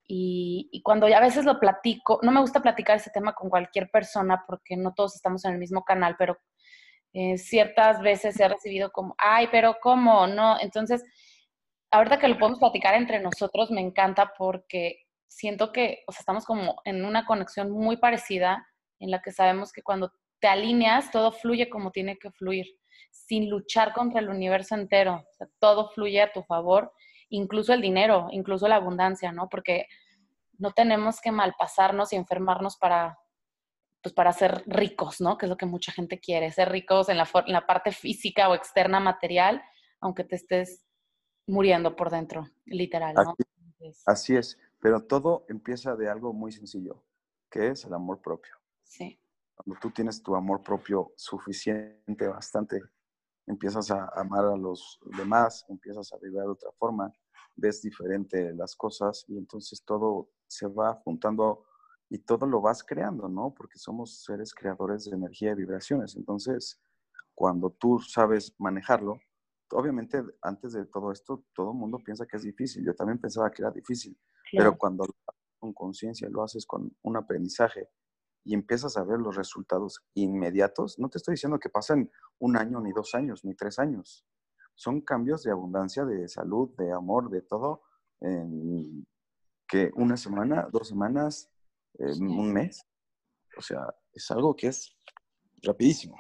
y, cuando a veces lo platico, no me gusta platicar ese tema con cualquier persona porque no todos estamos en el mismo canal, pero eh, ciertas veces he recibido como, ay, pero ¿cómo? No, entonces, ahorita que lo podemos platicar entre nosotros, me encanta porque siento que, o sea, estamos como en una conexión muy parecida en la que sabemos que cuando te alineas, todo fluye como tiene que fluir, sin luchar contra el universo entero, o sea, todo fluye a tu favor, incluso el dinero, incluso la abundancia, ¿no? Porque no tenemos que malpasarnos y enfermarnos para, pues para ser ricos, ¿no? Que es lo que mucha gente quiere, ser ricos en la, en la parte física o externa material, aunque te estés muriendo por dentro, literal, ¿no? Así, es, pero todo empieza de algo muy sencillo, que es el amor propio. Sí. Cuando tú tienes tu amor propio suficiente, bastante, empiezas a amar a los demás, empiezas a vivir de otra forma, ves diferente las cosas y entonces todo se va juntando y todo lo vas creando, ¿no? Porque somos seres creadores de energía y vibraciones. Entonces, cuando tú sabes manejarlo, obviamente antes de todo esto, todo el mundo piensa que es difícil. Yo también pensaba que era difícil, pero cuando lo haces con conciencia, lo haces con un aprendizaje y empiezas a ver los resultados inmediatos, no te estoy diciendo que pasen un año, ni dos años, ni tres años. Son cambios de abundancia, de salud, de amor, de todo, en que una semana, dos semanas, un mes. O sea, es algo que es rapidísimo.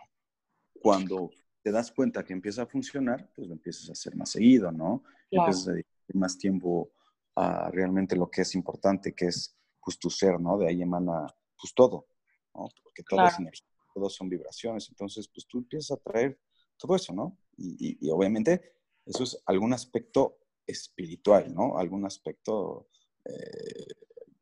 Cuando te das cuenta que empieza a funcionar, pues lo empiezas a hacer más seguido, ¿no? Empiezas a dedicar más tiempo a realmente lo que es importante, que es pues tu ser, ¿no? De ahí emana pues todo, ¿no? Porque todo es energía, todo son vibraciones. Entonces, pues tú empiezas a traer todo eso, ¿no? Y, y obviamente eso es algún aspecto espiritual, ¿no? Algún aspecto eh,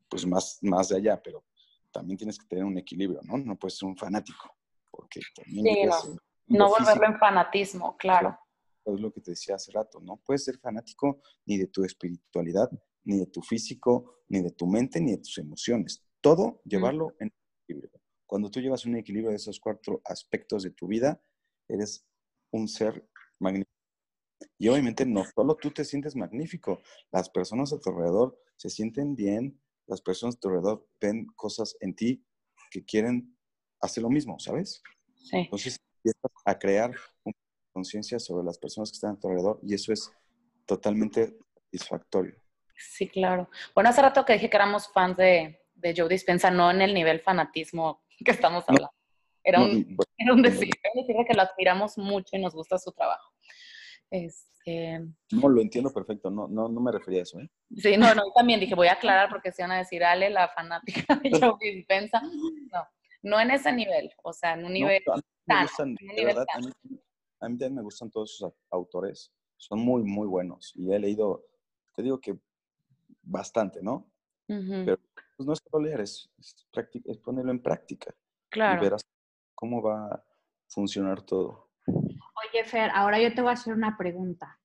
pues más, más de allá, pero también tienes que tener un equilibrio, ¿no? No puedes ser un fanático, porque también... Sí, no, volverlo en fanatismo, claro. Es lo que te decía hace rato, no puedes ser fanático ni de tu espiritualidad, ni de tu físico, ni de tu mente, ni de tus emociones. Todo llevarlo en equilibrio. Cuando tú llevas un equilibrio de esos cuatro aspectos de tu vida, eres un ser magnífico. Y obviamente no solo tú te sientes magnífico, las personas a tu alrededor se sienten bien, las personas a tu alrededor ven cosas en ti que quieren hacer lo mismo, ¿sabes? Sí. Entonces empiezas a crear una conciencia sobre las personas que están a tu alrededor y eso es totalmente satisfactorio. Sí, claro. Bueno, hace rato que dije que éramos fans de, de Joe Dispensa, no en el nivel fanatismo que estamos hablando. era, un, era un decir, decir que lo admiramos mucho y nos gusta su trabajo. Este... No, lo entiendo perfecto, no, no, no me refería a eso, ¿eh? Sí, no, no, también dije, voy a aclarar porque se van a decir, Ale, la fanática de Joe Dispensa. No, no en ese nivel, o sea, en un nivel verdad, a mí, a mí también me gustan todos esos autores, son muy, muy buenos y he leído, te digo que bastante, ¿no? Pero pues, no es solo leer, es, es, es, ponerlo en práctica. Claro. Y verás cómo va a funcionar todo. Oye, Fer, ahora yo te voy a hacer una pregunta.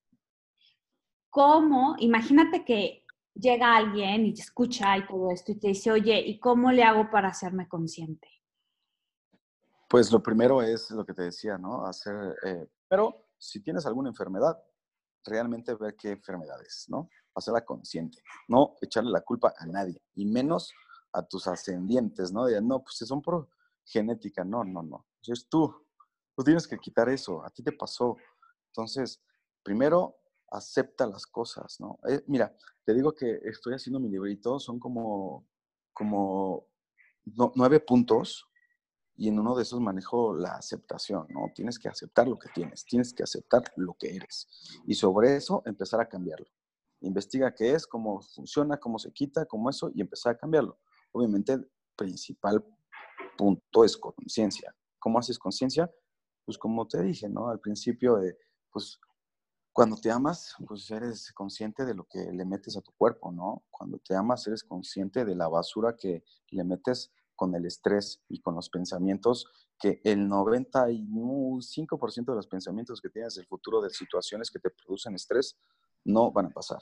¿Cómo? Imagínate que llega alguien y te escucha y todo esto y te dice, oye, ¿y cómo le hago para hacerme consciente? Pues lo primero es lo que te decía, ¿no? Hacer, eh, pero si tienes alguna enfermedad, realmente ver qué enfermedad es, ¿no? Hacerla consciente, no echarle la culpa a nadie, y menos a tus ascendientes, ¿no? De, no, pues son por genética, no, no, no. Es tú, Tú tienes que quitar eso, a ti te pasó. Entonces, primero, acepta las cosas, ¿no? Eh, mira, te digo que estoy haciendo mi librito, son como, como nueve puntos y en uno de esos manejo la aceptación, ¿no? Tienes que aceptar lo que tienes, tienes que aceptar lo que eres y sobre eso empezar a cambiarlo. Investiga qué es, cómo funciona, cómo se quita, cómo eso y empezar a cambiarlo. Obviamente, el principal punto es conciencia. ¿Cómo haces conciencia? pues como te dije, ¿no? Al principio, de, pues cuando te amas, pues eres consciente de lo que le metes a tu cuerpo, ¿no? Cuando te amas, eres consciente de la basura que le metes con el estrés y con los pensamientos, que el 95% de los pensamientos que tienes del futuro, de situaciones que te producen estrés, no van a pasar.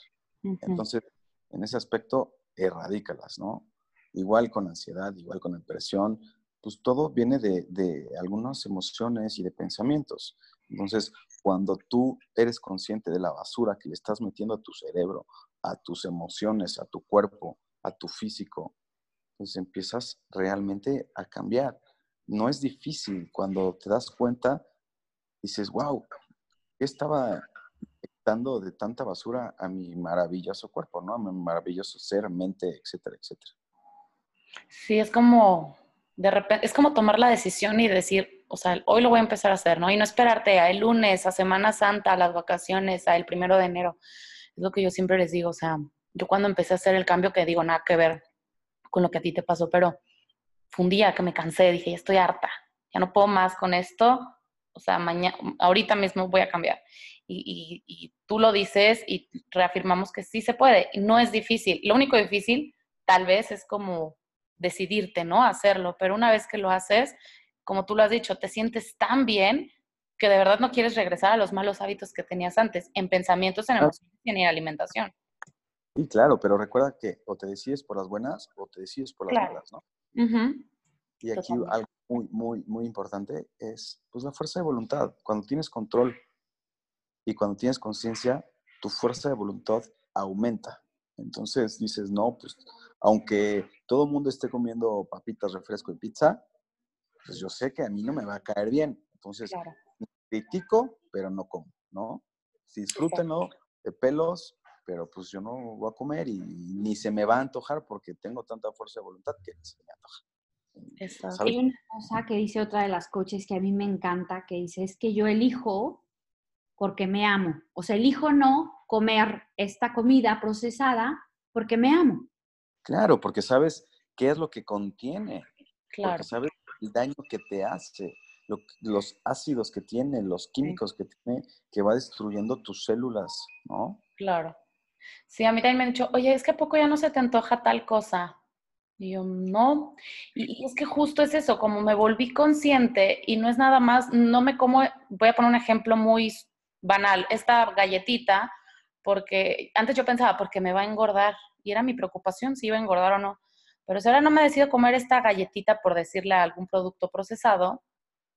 Entonces, en ese aspecto, erradícalas, ¿no? Igual con ansiedad, igual con depresión, pues todo viene de, de algunas emociones y de pensamientos. Entonces, cuando tú eres consciente de la basura que le estás metiendo a tu cerebro, a tus emociones, a tu cuerpo, a tu físico, pues empiezas realmente a cambiar. No es difícil cuando te das cuenta, dices, wow, ¿qué estaba dando de tanta basura a mi maravilloso cuerpo, ¿no? A mi maravilloso ser, mente, etcétera, etcétera. Sí, es como, de repente, es como tomar la decisión y decir, o sea, hoy lo voy a empezar a hacer, ¿no? Y no esperarte a el lunes, a Semana Santa, a las vacaciones, a el primero de enero. Es lo que yo siempre les digo, o sea, yo cuando empecé a hacer el cambio que digo, nada que ver con lo que a ti te pasó, pero fue un día que me cansé, dije, ya estoy harta, ya no puedo más con esto, o sea, mañana, ahorita mismo voy a cambiar. Y, y, tú lo dices y reafirmamos que sí se puede. Y no es difícil. Lo único difícil tal vez es como decidirte, ¿no? Hacerlo. Pero una vez que lo haces, como tú lo has dicho, te sientes tan bien que de verdad no quieres regresar a los malos hábitos que tenías antes, en pensamientos, en emociones y en alimentación. Sí, claro, pero recuerda que o te decides por las buenas o te decides por las malas, ¿no? Y aquí algo muy, muy, muy importante es pues la fuerza de voluntad. Cuando tienes control y cuando tienes conciencia, tu fuerza de voluntad aumenta. Entonces dices, no, pues aunque todo el mundo esté comiendo papitas, refresco y pizza, pues yo sé que a mí no me va a caer bien. Entonces, critico, pero no como, ¿no? Disfrútenlo de pelos, pero pues yo no voy a comer y, ni se me va a antojar porque tengo tanta fuerza de voluntad que se me antoja. Hay una cosa que dice otra de las coaches que a mí me encanta, que dice, es que yo elijo porque me amo. O sea, elijo no comer esta comida procesada porque me amo. Claro, porque sabes qué es lo que contiene. Claro. Porque sabes el daño que te hace, los ácidos que tiene, los químicos que tiene, que va destruyendo tus células, ¿no? Claro. Sí, a mí también me han dicho, oye, es que a poco ya no se te antoja tal cosa. Y yo, no. Y, y, es que justo es eso, como me volví consciente y no es nada más, no me como, voy a poner un ejemplo muy banal, esta galletita, porque antes yo pensaba, porque me va a engordar, y era mi preocupación si iba a engordar o no. Pero si ahora no me decido comer esta galletita por decirle a algún producto procesado,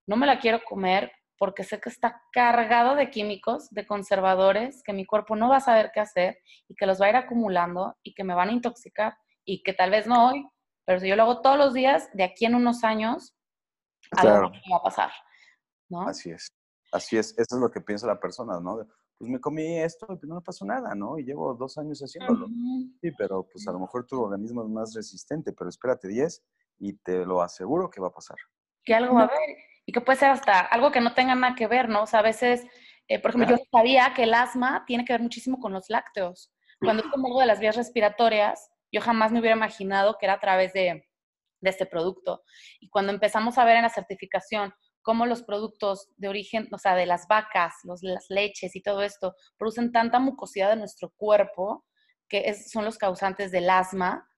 no me la quiero comer porque sé que está cargado de químicos, de conservadores, que mi cuerpo no va a saber qué hacer y que los va a ir acumulando y que me van a intoxicar y que tal vez no hoy, pero si yo lo hago todos los días, de aquí en unos años, algo va a pasar. ¿no? Así es. Así es, eso es lo que piensa la persona, ¿no? Pues me comí esto y pues no me pasó nada, ¿no? Y llevo dos años haciéndolo. Sí, pero pues a lo mejor tu organismo es más resistente, pero espérate 10 y te lo aseguro que va a pasar. Que algo va a haber y que puede ser hasta algo que no tenga nada que ver, ¿no? O sea, a veces, eh, por ejemplo, yo sabía que el asma tiene que ver muchísimo con los lácteos. Cuando es como algo de las vías respiratorias, yo jamás me hubiera imaginado que era a través de, de este producto. Y cuando empezamos a ver en la certificación, cómo los productos de origen, o sea, de las vacas, los, las leches y todo esto, producen tanta mucosidad en nuestro cuerpo que son los causantes del asma.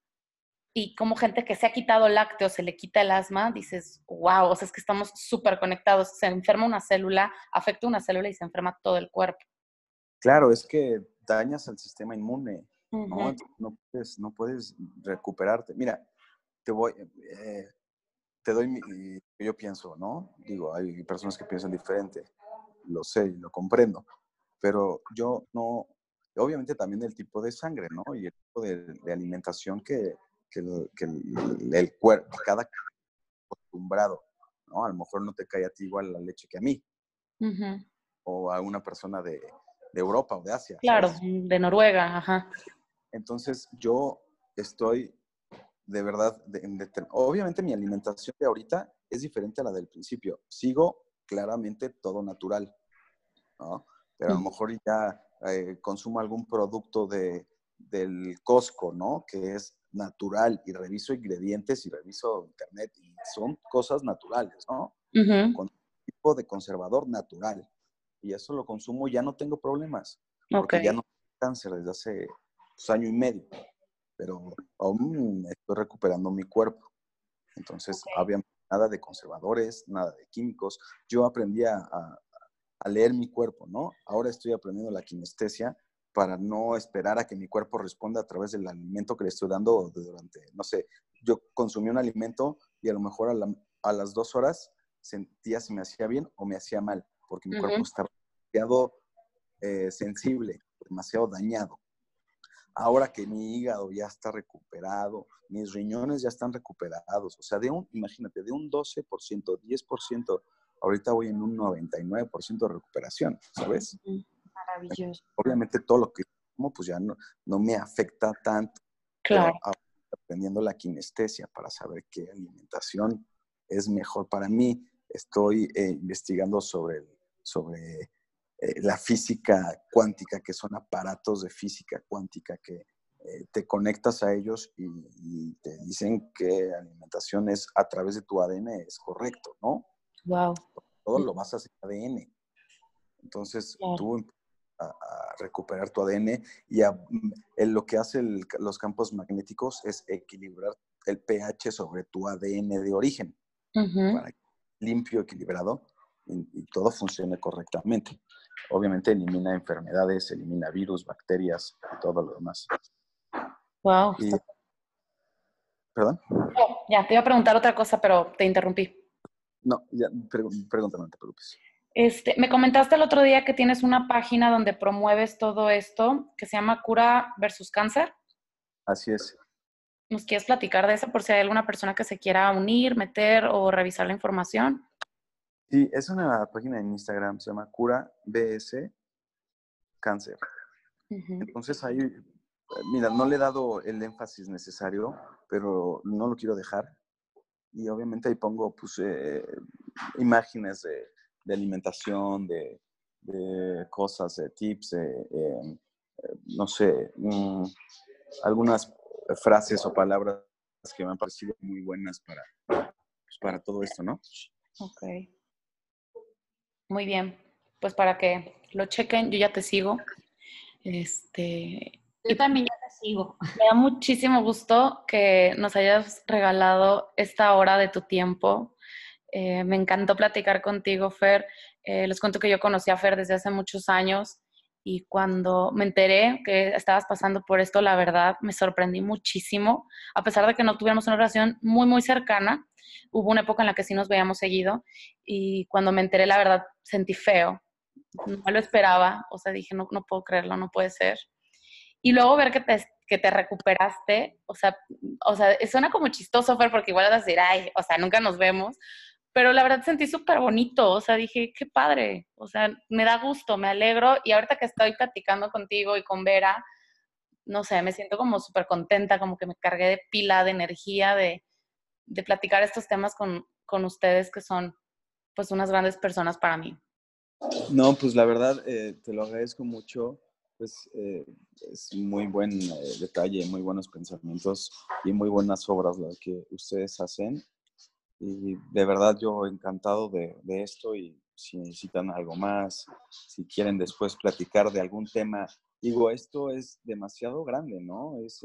Y como gente que se ha quitado lácteos se le quita el asma, dices, wow, o sea, es que estamos súper conectados. Se enferma una célula, afecta una célula y se enferma todo el cuerpo. Claro, es que dañas al sistema inmune, ¿no? No puedes, no puedes recuperarte. Mira, te voy, eh, te doy mi, que yo pienso, ¿no? Digo, hay personas que piensan diferente, lo sé y lo comprendo, pero yo no, obviamente también el tipo de sangre, ¿no? Y el tipo de, alimentación que, que, el, cuerpo, cada acostumbrado, ¿no? A lo mejor no te cae a ti igual la leche que a mí, o a una persona de, de, Europa o de Asia. Claro, de Noruega, ajá. Entonces yo estoy de verdad, obviamente mi alimentación de ahorita es diferente a la del principio. Sigo claramente todo natural, ¿no? Pero a lo mejor ya eh, consumo algún producto de, del Costco, ¿no? Que es natural y reviso ingredientes y reviso internet y son cosas naturales, ¿no? Con tipo de conservador natural. Y eso lo consumo ya no tengo problemas. Porque ya no tengo cáncer desde hace pues, año y medio. Pero aún estoy recuperando mi cuerpo. Entonces, había nada de conservadores, nada de químicos. Yo aprendí a, a leer mi cuerpo, ¿no? Ahora estoy aprendiendo la kinestesia para no esperar a que mi cuerpo responda a través del alimento que le estoy dando durante, no sé, yo consumí un alimento y a lo mejor a, las dos horas sentía si me hacía bien o me hacía mal, porque mi cuerpo estaba demasiado eh, sensible, demasiado dañado. Ahora que mi hígado ya está recuperado, mis riñones ya están recuperados, o sea, de un, imagínate, de un 12%, 10%, ahorita voy en un 99% de recuperación, ¿sabes? Maravilloso. Obviamente todo lo que como pues ya no, no me afecta tanto. Claro. Aprendiendo la kinestesia para saber qué alimentación es mejor para mí. Estoy eh, investigando sobre, sobre eh, la física cuántica, que son aparatos de física cuántica que eh, te conectas a ellos y, y, te dicen que alimentación es a través de tu ADN es correcto, ¿no? Wow. Todo lo vas a hacer ADN. Entonces, tú a, recuperar tu ADN y en lo que hace los campos magnéticos es equilibrar el pH sobre tu ADN de origen para que limpio, equilibrado y, todo funcione correctamente. Obviamente elimina enfermedades, elimina virus, bacterias y todo lo demás. Wow. ¿Perdón? ya, te iba a preguntar otra cosa, pero te interrumpí. No, ya, pregúntame, no te preocupes. Este, me comentaste el otro día que tienes una página donde promueves todo esto que se llama Cura versus Cáncer. Así es. ¿Nos quieres platicar de eso por si hay alguna persona que se quiera unir, meter o revisar la información? Sí, es una página en Instagram, se llama Cura BS Cáncer. Entonces ahí, mira, no le he dado el énfasis necesario, pero no lo quiero dejar. Y obviamente ahí pongo pues, eh, imágenes de de alimentación, de, cosas, de tips, eh, no sé, mm, algunas frases o palabras que me han parecido muy buenas para, pues, para todo esto, ¿no? Ok. Muy bien. Pues para que lo chequen, yo ya te sigo. Este, yo también ya te sigo. Me da muchísimo gusto que nos hayas regalado esta hora de tu tiempo. Eh, me encantó platicar contigo, Fer. Eh, les cuento que yo conocí a Fer desde hace muchos años y cuando me enteré que estabas pasando por esto, la verdad, me sorprendí muchísimo. A pesar de que no tuviéramos una relación muy, muy cercana, hubo una época en la que sí nos veíamos seguido y cuando me enteré, la verdad, sentí feo. No lo esperaba, o sea, dije, no, no puedo creerlo, no puede ser. Y luego ver que te, que te recuperaste, o sea, o sea, suena como chistoso, Fer, porque igual vas a decir, ay, o sea, nunca nos vemos, pero la verdad sentí súper bonito, o sea, dije, qué padre, o sea, me da gusto, me alegro y ahorita que estoy platicando contigo y con Vera, no sé, me siento como súper contenta, como que me cargué de pila, de energía, de, de platicar estos temas con, con, ustedes que son pues unas grandes personas para mí. No, pues la verdad, eh, te lo agradezco mucho, pues eh, es muy buen eh, detalle, muy buenos pensamientos y muy buenas obras las que ustedes hacen y de verdad yo encantado de, esto y si necesitan algo más, si quieren después platicar de algún tema, digo, esto es demasiado grande, ¿no? Es,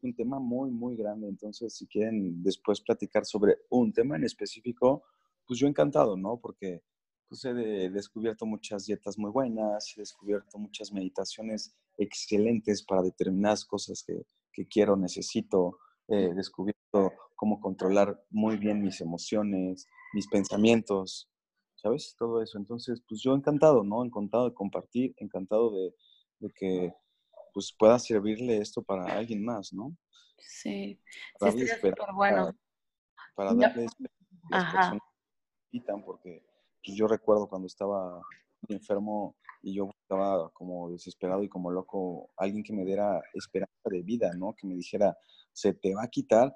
un tema muy, muy grande. Entonces, si quieren después platicar sobre un tema en específico, pues yo encantado, ¿no? Porque pues he descubierto muchas dietas muy buenas, he descubierto muchas meditaciones excelentes para determinadas cosas que, que quiero, necesito, he descubierto cómo controlar muy bien mis emociones, mis pensamientos, ¿sabes? Todo eso. Entonces, pues yo encantado, ¿no? Encantado de compartir, encantado de, que pues pueda servirle esto para alguien más, ¿no? Sí, para sí, bueno. Para, darle a las personas que porque pues, yo recuerdo cuando estaba enfermo y yo estaba como desesperado y como loco, alguien que me diera esperanza de vida, ¿no? Que me dijera, se te va a quitar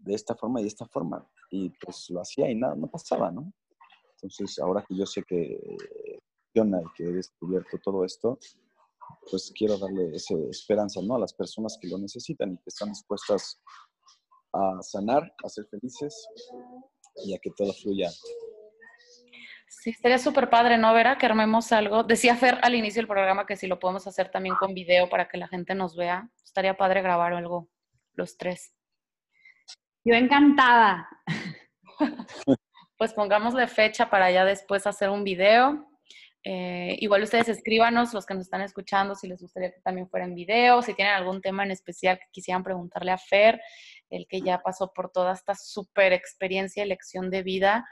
de esta forma y de esta forma. Y pues lo hacía y nada, no pasaba, ¿no? Entonces, ahora que yo sé que funciona y que he descubierto todo esto, pues quiero darle esa esperanza, ¿no? A las personas que lo necesitan y que están dispuestas a sanar, a ser felices y a que todo fluya. Sí, estaría súper padre, ¿no, Vera? Que armemos algo. Decía Fer al inicio del programa que si lo podemos hacer también con video para que la gente nos vea. Estaría padre grabar algo, los tres. Yo encantada. pues pongámosle fecha para ya después hacer un video. Eh, igual ustedes escríbanos, los que nos están escuchando, si les gustaría que también fuera en video, si tienen algún tema en especial que quisieran preguntarle a Fer, el que ya pasó por toda esta súper experiencia y lección de vida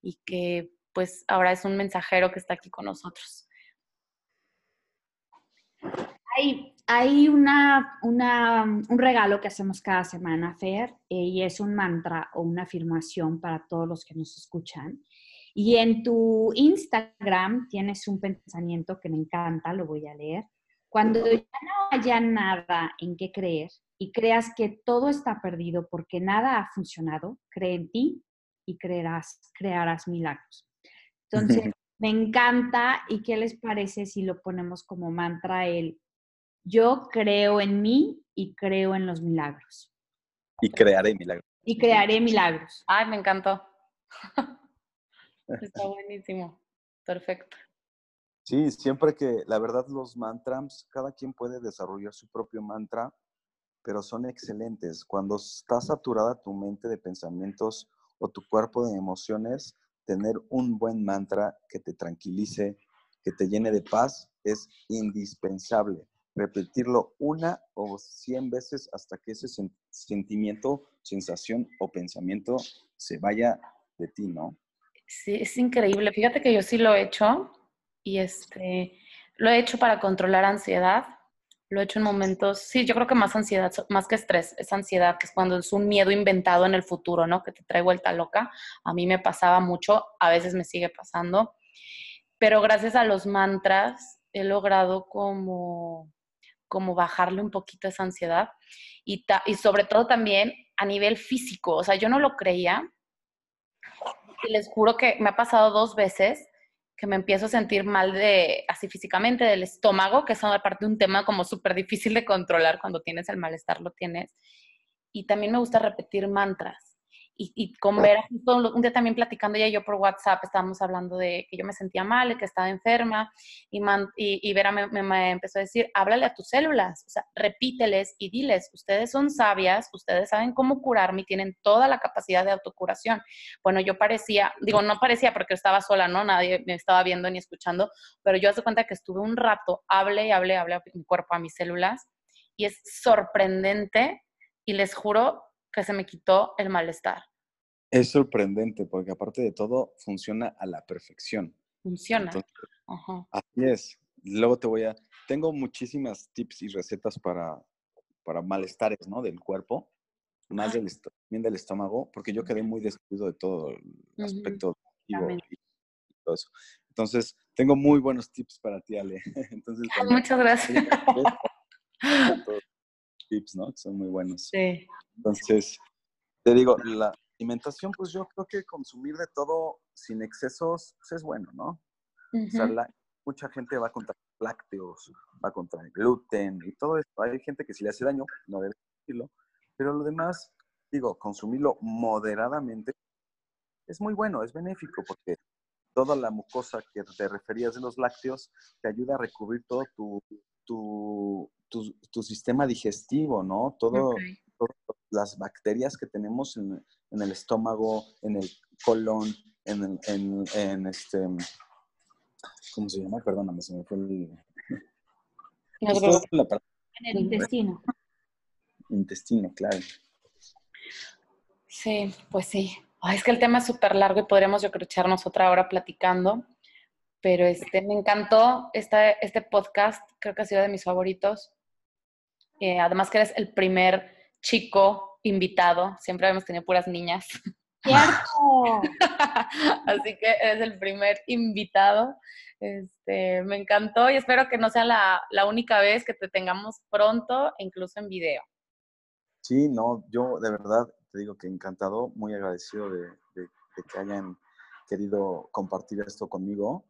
y que pues ahora es un mensajero que está aquí con nosotros. Hay, hay una, un regalo que hacemos cada semana, Fer, eh, y es un mantra o una afirmación para todos los que nos escuchan. Y en tu Instagram tienes un pensamiento que me encanta, lo voy a leer. Cuando ya no haya nada en qué creer y creas que todo está perdido porque nada ha funcionado, cree en ti y creerás, crearás milagros. Entonces, me encanta y qué les parece si lo ponemos como mantra el yo creo en mí y creo en los milagros. Y crearé milagros. Y crearé milagros. Ay, me encantó. Está buenísimo. Perfecto. Sí, siempre que, la verdad, los mantras, cada quien puede desarrollar su propio mantra, pero son excelentes. Cuando está saturada tu mente de pensamientos o tu cuerpo de emociones, tener un buen mantra que te tranquilice, que te llene de paz, es indispensable. Repetirlo una o cien veces hasta que ese sentimiento, sensación o pensamiento se vaya de ti, ¿no? Sí, es increíble. Fíjate que yo sí lo he hecho y este, lo he hecho para controlar ansiedad. Lo he hecho en momentos, sí, yo creo que más ansiedad, más que estrés, es ansiedad, que es cuando es un miedo inventado en el futuro, ¿no? Que te trae vuelta loca. A mí me pasaba mucho, a veces me sigue pasando, pero gracias a los mantras he logrado como, como bajarle un poquito esa ansiedad y, sobre todo también a nivel físico. O sea, yo no lo creía, y les juro que me ha pasado dos veces que me empiezo a sentir mal de, así físicamente, del estómago, que es aparte un tema como súper difícil de controlar cuando tienes el malestar, lo tienes. Y también me gusta repetir mantras y, y con Vera, un día también platicando ella y yo por WhatsApp, estábamos hablando de que yo me sentía mal, que estaba enferma, y, y, Vera me, me, empezó a decir, háblale a tus células, o sea, repíteles y diles, ustedes son sabias, ustedes saben cómo curarme y tienen toda la capacidad de autocuración. Bueno, yo parecía, digo, no parecía porque estaba sola, ¿no? Nadie me estaba viendo ni escuchando, pero yo hace cuenta que estuve un rato, hablé y hablé, hablé a mi cuerpo, a mis células, y es sorprendente, y les juro que se me quitó el malestar. Es sorprendente porque aparte de todo funciona a la perfección. Funciona. Así es. Luego te voy a... Tengo muchísimas tips y recetas para, para malestares, ¿no? Del cuerpo, más del, también del estómago, porque yo quedé muy descuido de todo el aspecto y todo eso. Entonces, tengo muy buenos tips para ti, Ale. Entonces, Muchas gracias. tips, ¿no? Que son muy buenos. Sí. Entonces, te digo, la, alimentación, pues yo creo que consumir de todo sin excesos pues, es bueno, ¿no? O sea, mucha gente va contra lácteos, va contra el gluten y todo esto. Hay gente que si le hace daño, no debe decirlo. Pero lo demás, digo, consumirlo moderadamente es muy bueno, es benéfico porque toda la mucosa que te referías de los lácteos te ayuda a recubrir todo tu, tu, tu, sistema digestivo, ¿no? Todo, todas las bacterias que tenemos en, en el estómago, en el colon, en, en, en, este, ¿cómo se llama? Perdóname, se me fue el... en el intestino. Intestino, claro. Sí, pues sí. es que el tema es súper largo y podríamos yo creo echarnos otra hora platicando, pero este, me encantó este, este podcast, creo que ha sido de mis favoritos. Eh, además que eres el primer chico invitado, siempre hemos tenido puras niñas. ¡Cierto! Así que eres el primer invitado. Este, me encantó y espero que no sea la, única vez que te tengamos pronto, incluso en video. Sí, no, yo de verdad te digo que encantado, muy agradecido de, de que hayan querido compartir esto conmigo.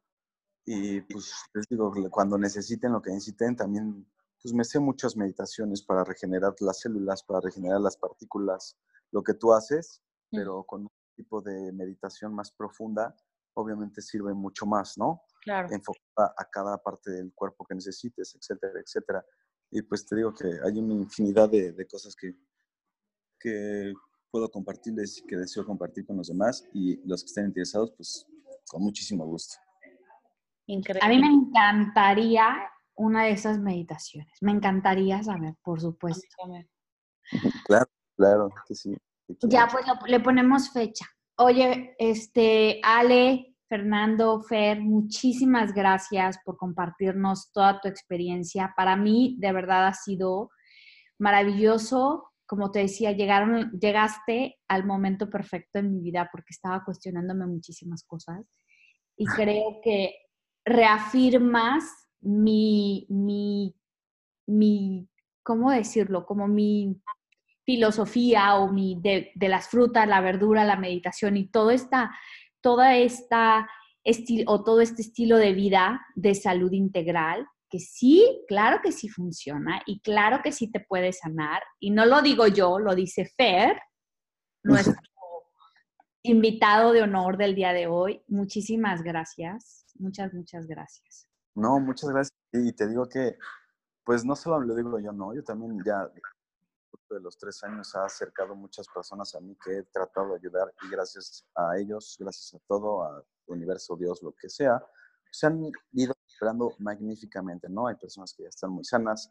Y pues les digo, cuando necesiten lo que necesiten, también pues me sé muchas meditaciones para regenerar las células, para regenerar las partículas, lo que tú haces, pero con un tipo de meditación más profunda obviamente sirve mucho más, ¿no? Claro. Enfocada a cada parte del cuerpo que necesites, etcétera, etcétera. Y pues te digo que hay una infinidad de, de cosas que, que puedo compartirles y que deseo compartir con los demás y los que estén interesados, pues con muchísimo gusto. Increíble. A mí me encantaría una de esas meditaciones. Me encantaría saber, por supuesto. Claro, claro que sí. Ya, pues le ponemos fecha. Oye, este, Ale, Fernando, Fer, muchísimas gracias por compartirnos toda tu experiencia. Para mí, de verdad, ha sido maravilloso. Como te decía, llegaron, llegaste al momento perfecto en mi vida porque estaba cuestionándome muchísimas cosas. Y creo que reafirmas mi, mi, mi, ¿cómo decirlo? Como mi filosofía o mi, de, de, las frutas, la verdura, la meditación y todo esta, toda esta o todo este estilo de vida de salud integral, que sí, claro que sí funciona y claro que sí te puede sanar. Y no lo digo yo, lo dice Fer, nuestro invitado de honor del día de hoy. Muchísimas gracias, muchas, muchas gracias. No, muchas gracias. Y te digo que, pues no solo lo digo yo, no, yo también ya de los tres años ha acercado muchas personas a mí que he tratado de ayudar y gracias a ellos, gracias a todo, a universo, Dios, lo que sea, se han ido esperando magníficamente, ¿no? Hay personas que ya están muy sanas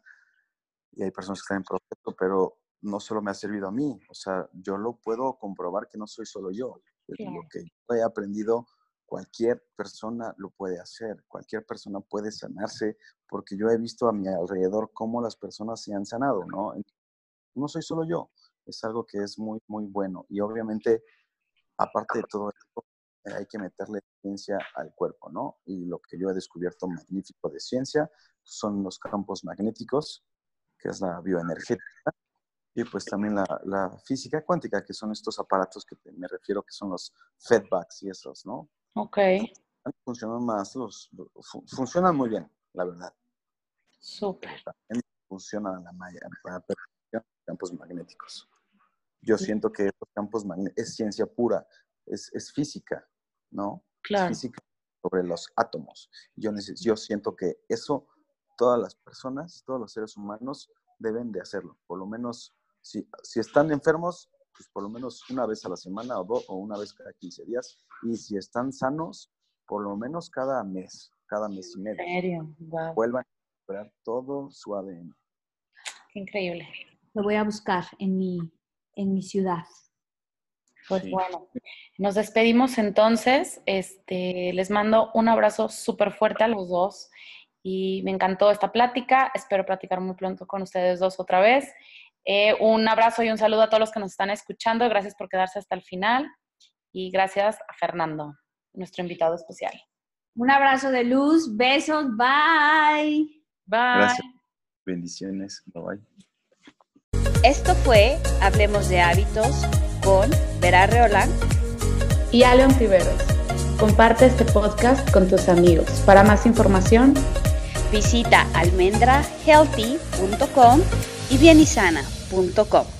y hay personas que están en proceso, pero no solo me ha servido a mí, o sea, yo lo puedo comprobar que no soy solo yo. Lo que yo he aprendido, cualquier persona lo puede hacer, cualquier persona puede sanarse, porque yo he visto a mi alrededor cómo las personas se han sanado, ¿no? No soy solo yo, es algo que es muy, muy bueno. Y obviamente, aparte de todo esto, eh, hay que meterle ciencia al cuerpo, ¿no? Y lo que yo he descubierto magnífico de ciencia son los campos magnéticos, que es la bioenergética, y pues también la, la física cuántica, que son estos aparatos que me refiero que son los feedbacks y esos, ¿no? Ok. Funcionan más, los, funcionan muy bien, la verdad. Súper. Funcionan la malla, para campos magnéticos. Yo siento que estos campos magnéticos es ciencia pura, es, es física, ¿no? Claro. Es física sobre los átomos. Yo, yo siento que eso todas las personas, todos los seres humanos deben de hacerlo. Por lo menos, si, si están enfermos, pues por lo menos una vez a la semana o, dos, o una vez cada 15 días. Y si están sanos, por lo menos cada mes, cada mes y medio. ¿En serio? Wow. Vuelvan a recuperar todo su ADN. Qué increíble. Lo voy a buscar en mi, en mi ciudad. Pues sí. bueno, nos despedimos entonces. Este, les mando un abrazo súper fuerte a los dos y me encantó esta plática. Espero platicar muy pronto con ustedes dos otra vez. Eh, un abrazo y un saludo a todos los que nos están escuchando. Gracias por quedarse hasta el final y gracias a Fernando, nuestro invitado especial. Un abrazo de luz, besos, bye. Bye. Gracias. Bendiciones, bye bye. Esto fue Hablemos de Hábitos con Vera Reolán y Aleon Tiveros. Comparte este podcast con tus amigos. Para más información, visita almendrahealthy.com y bienisana.com.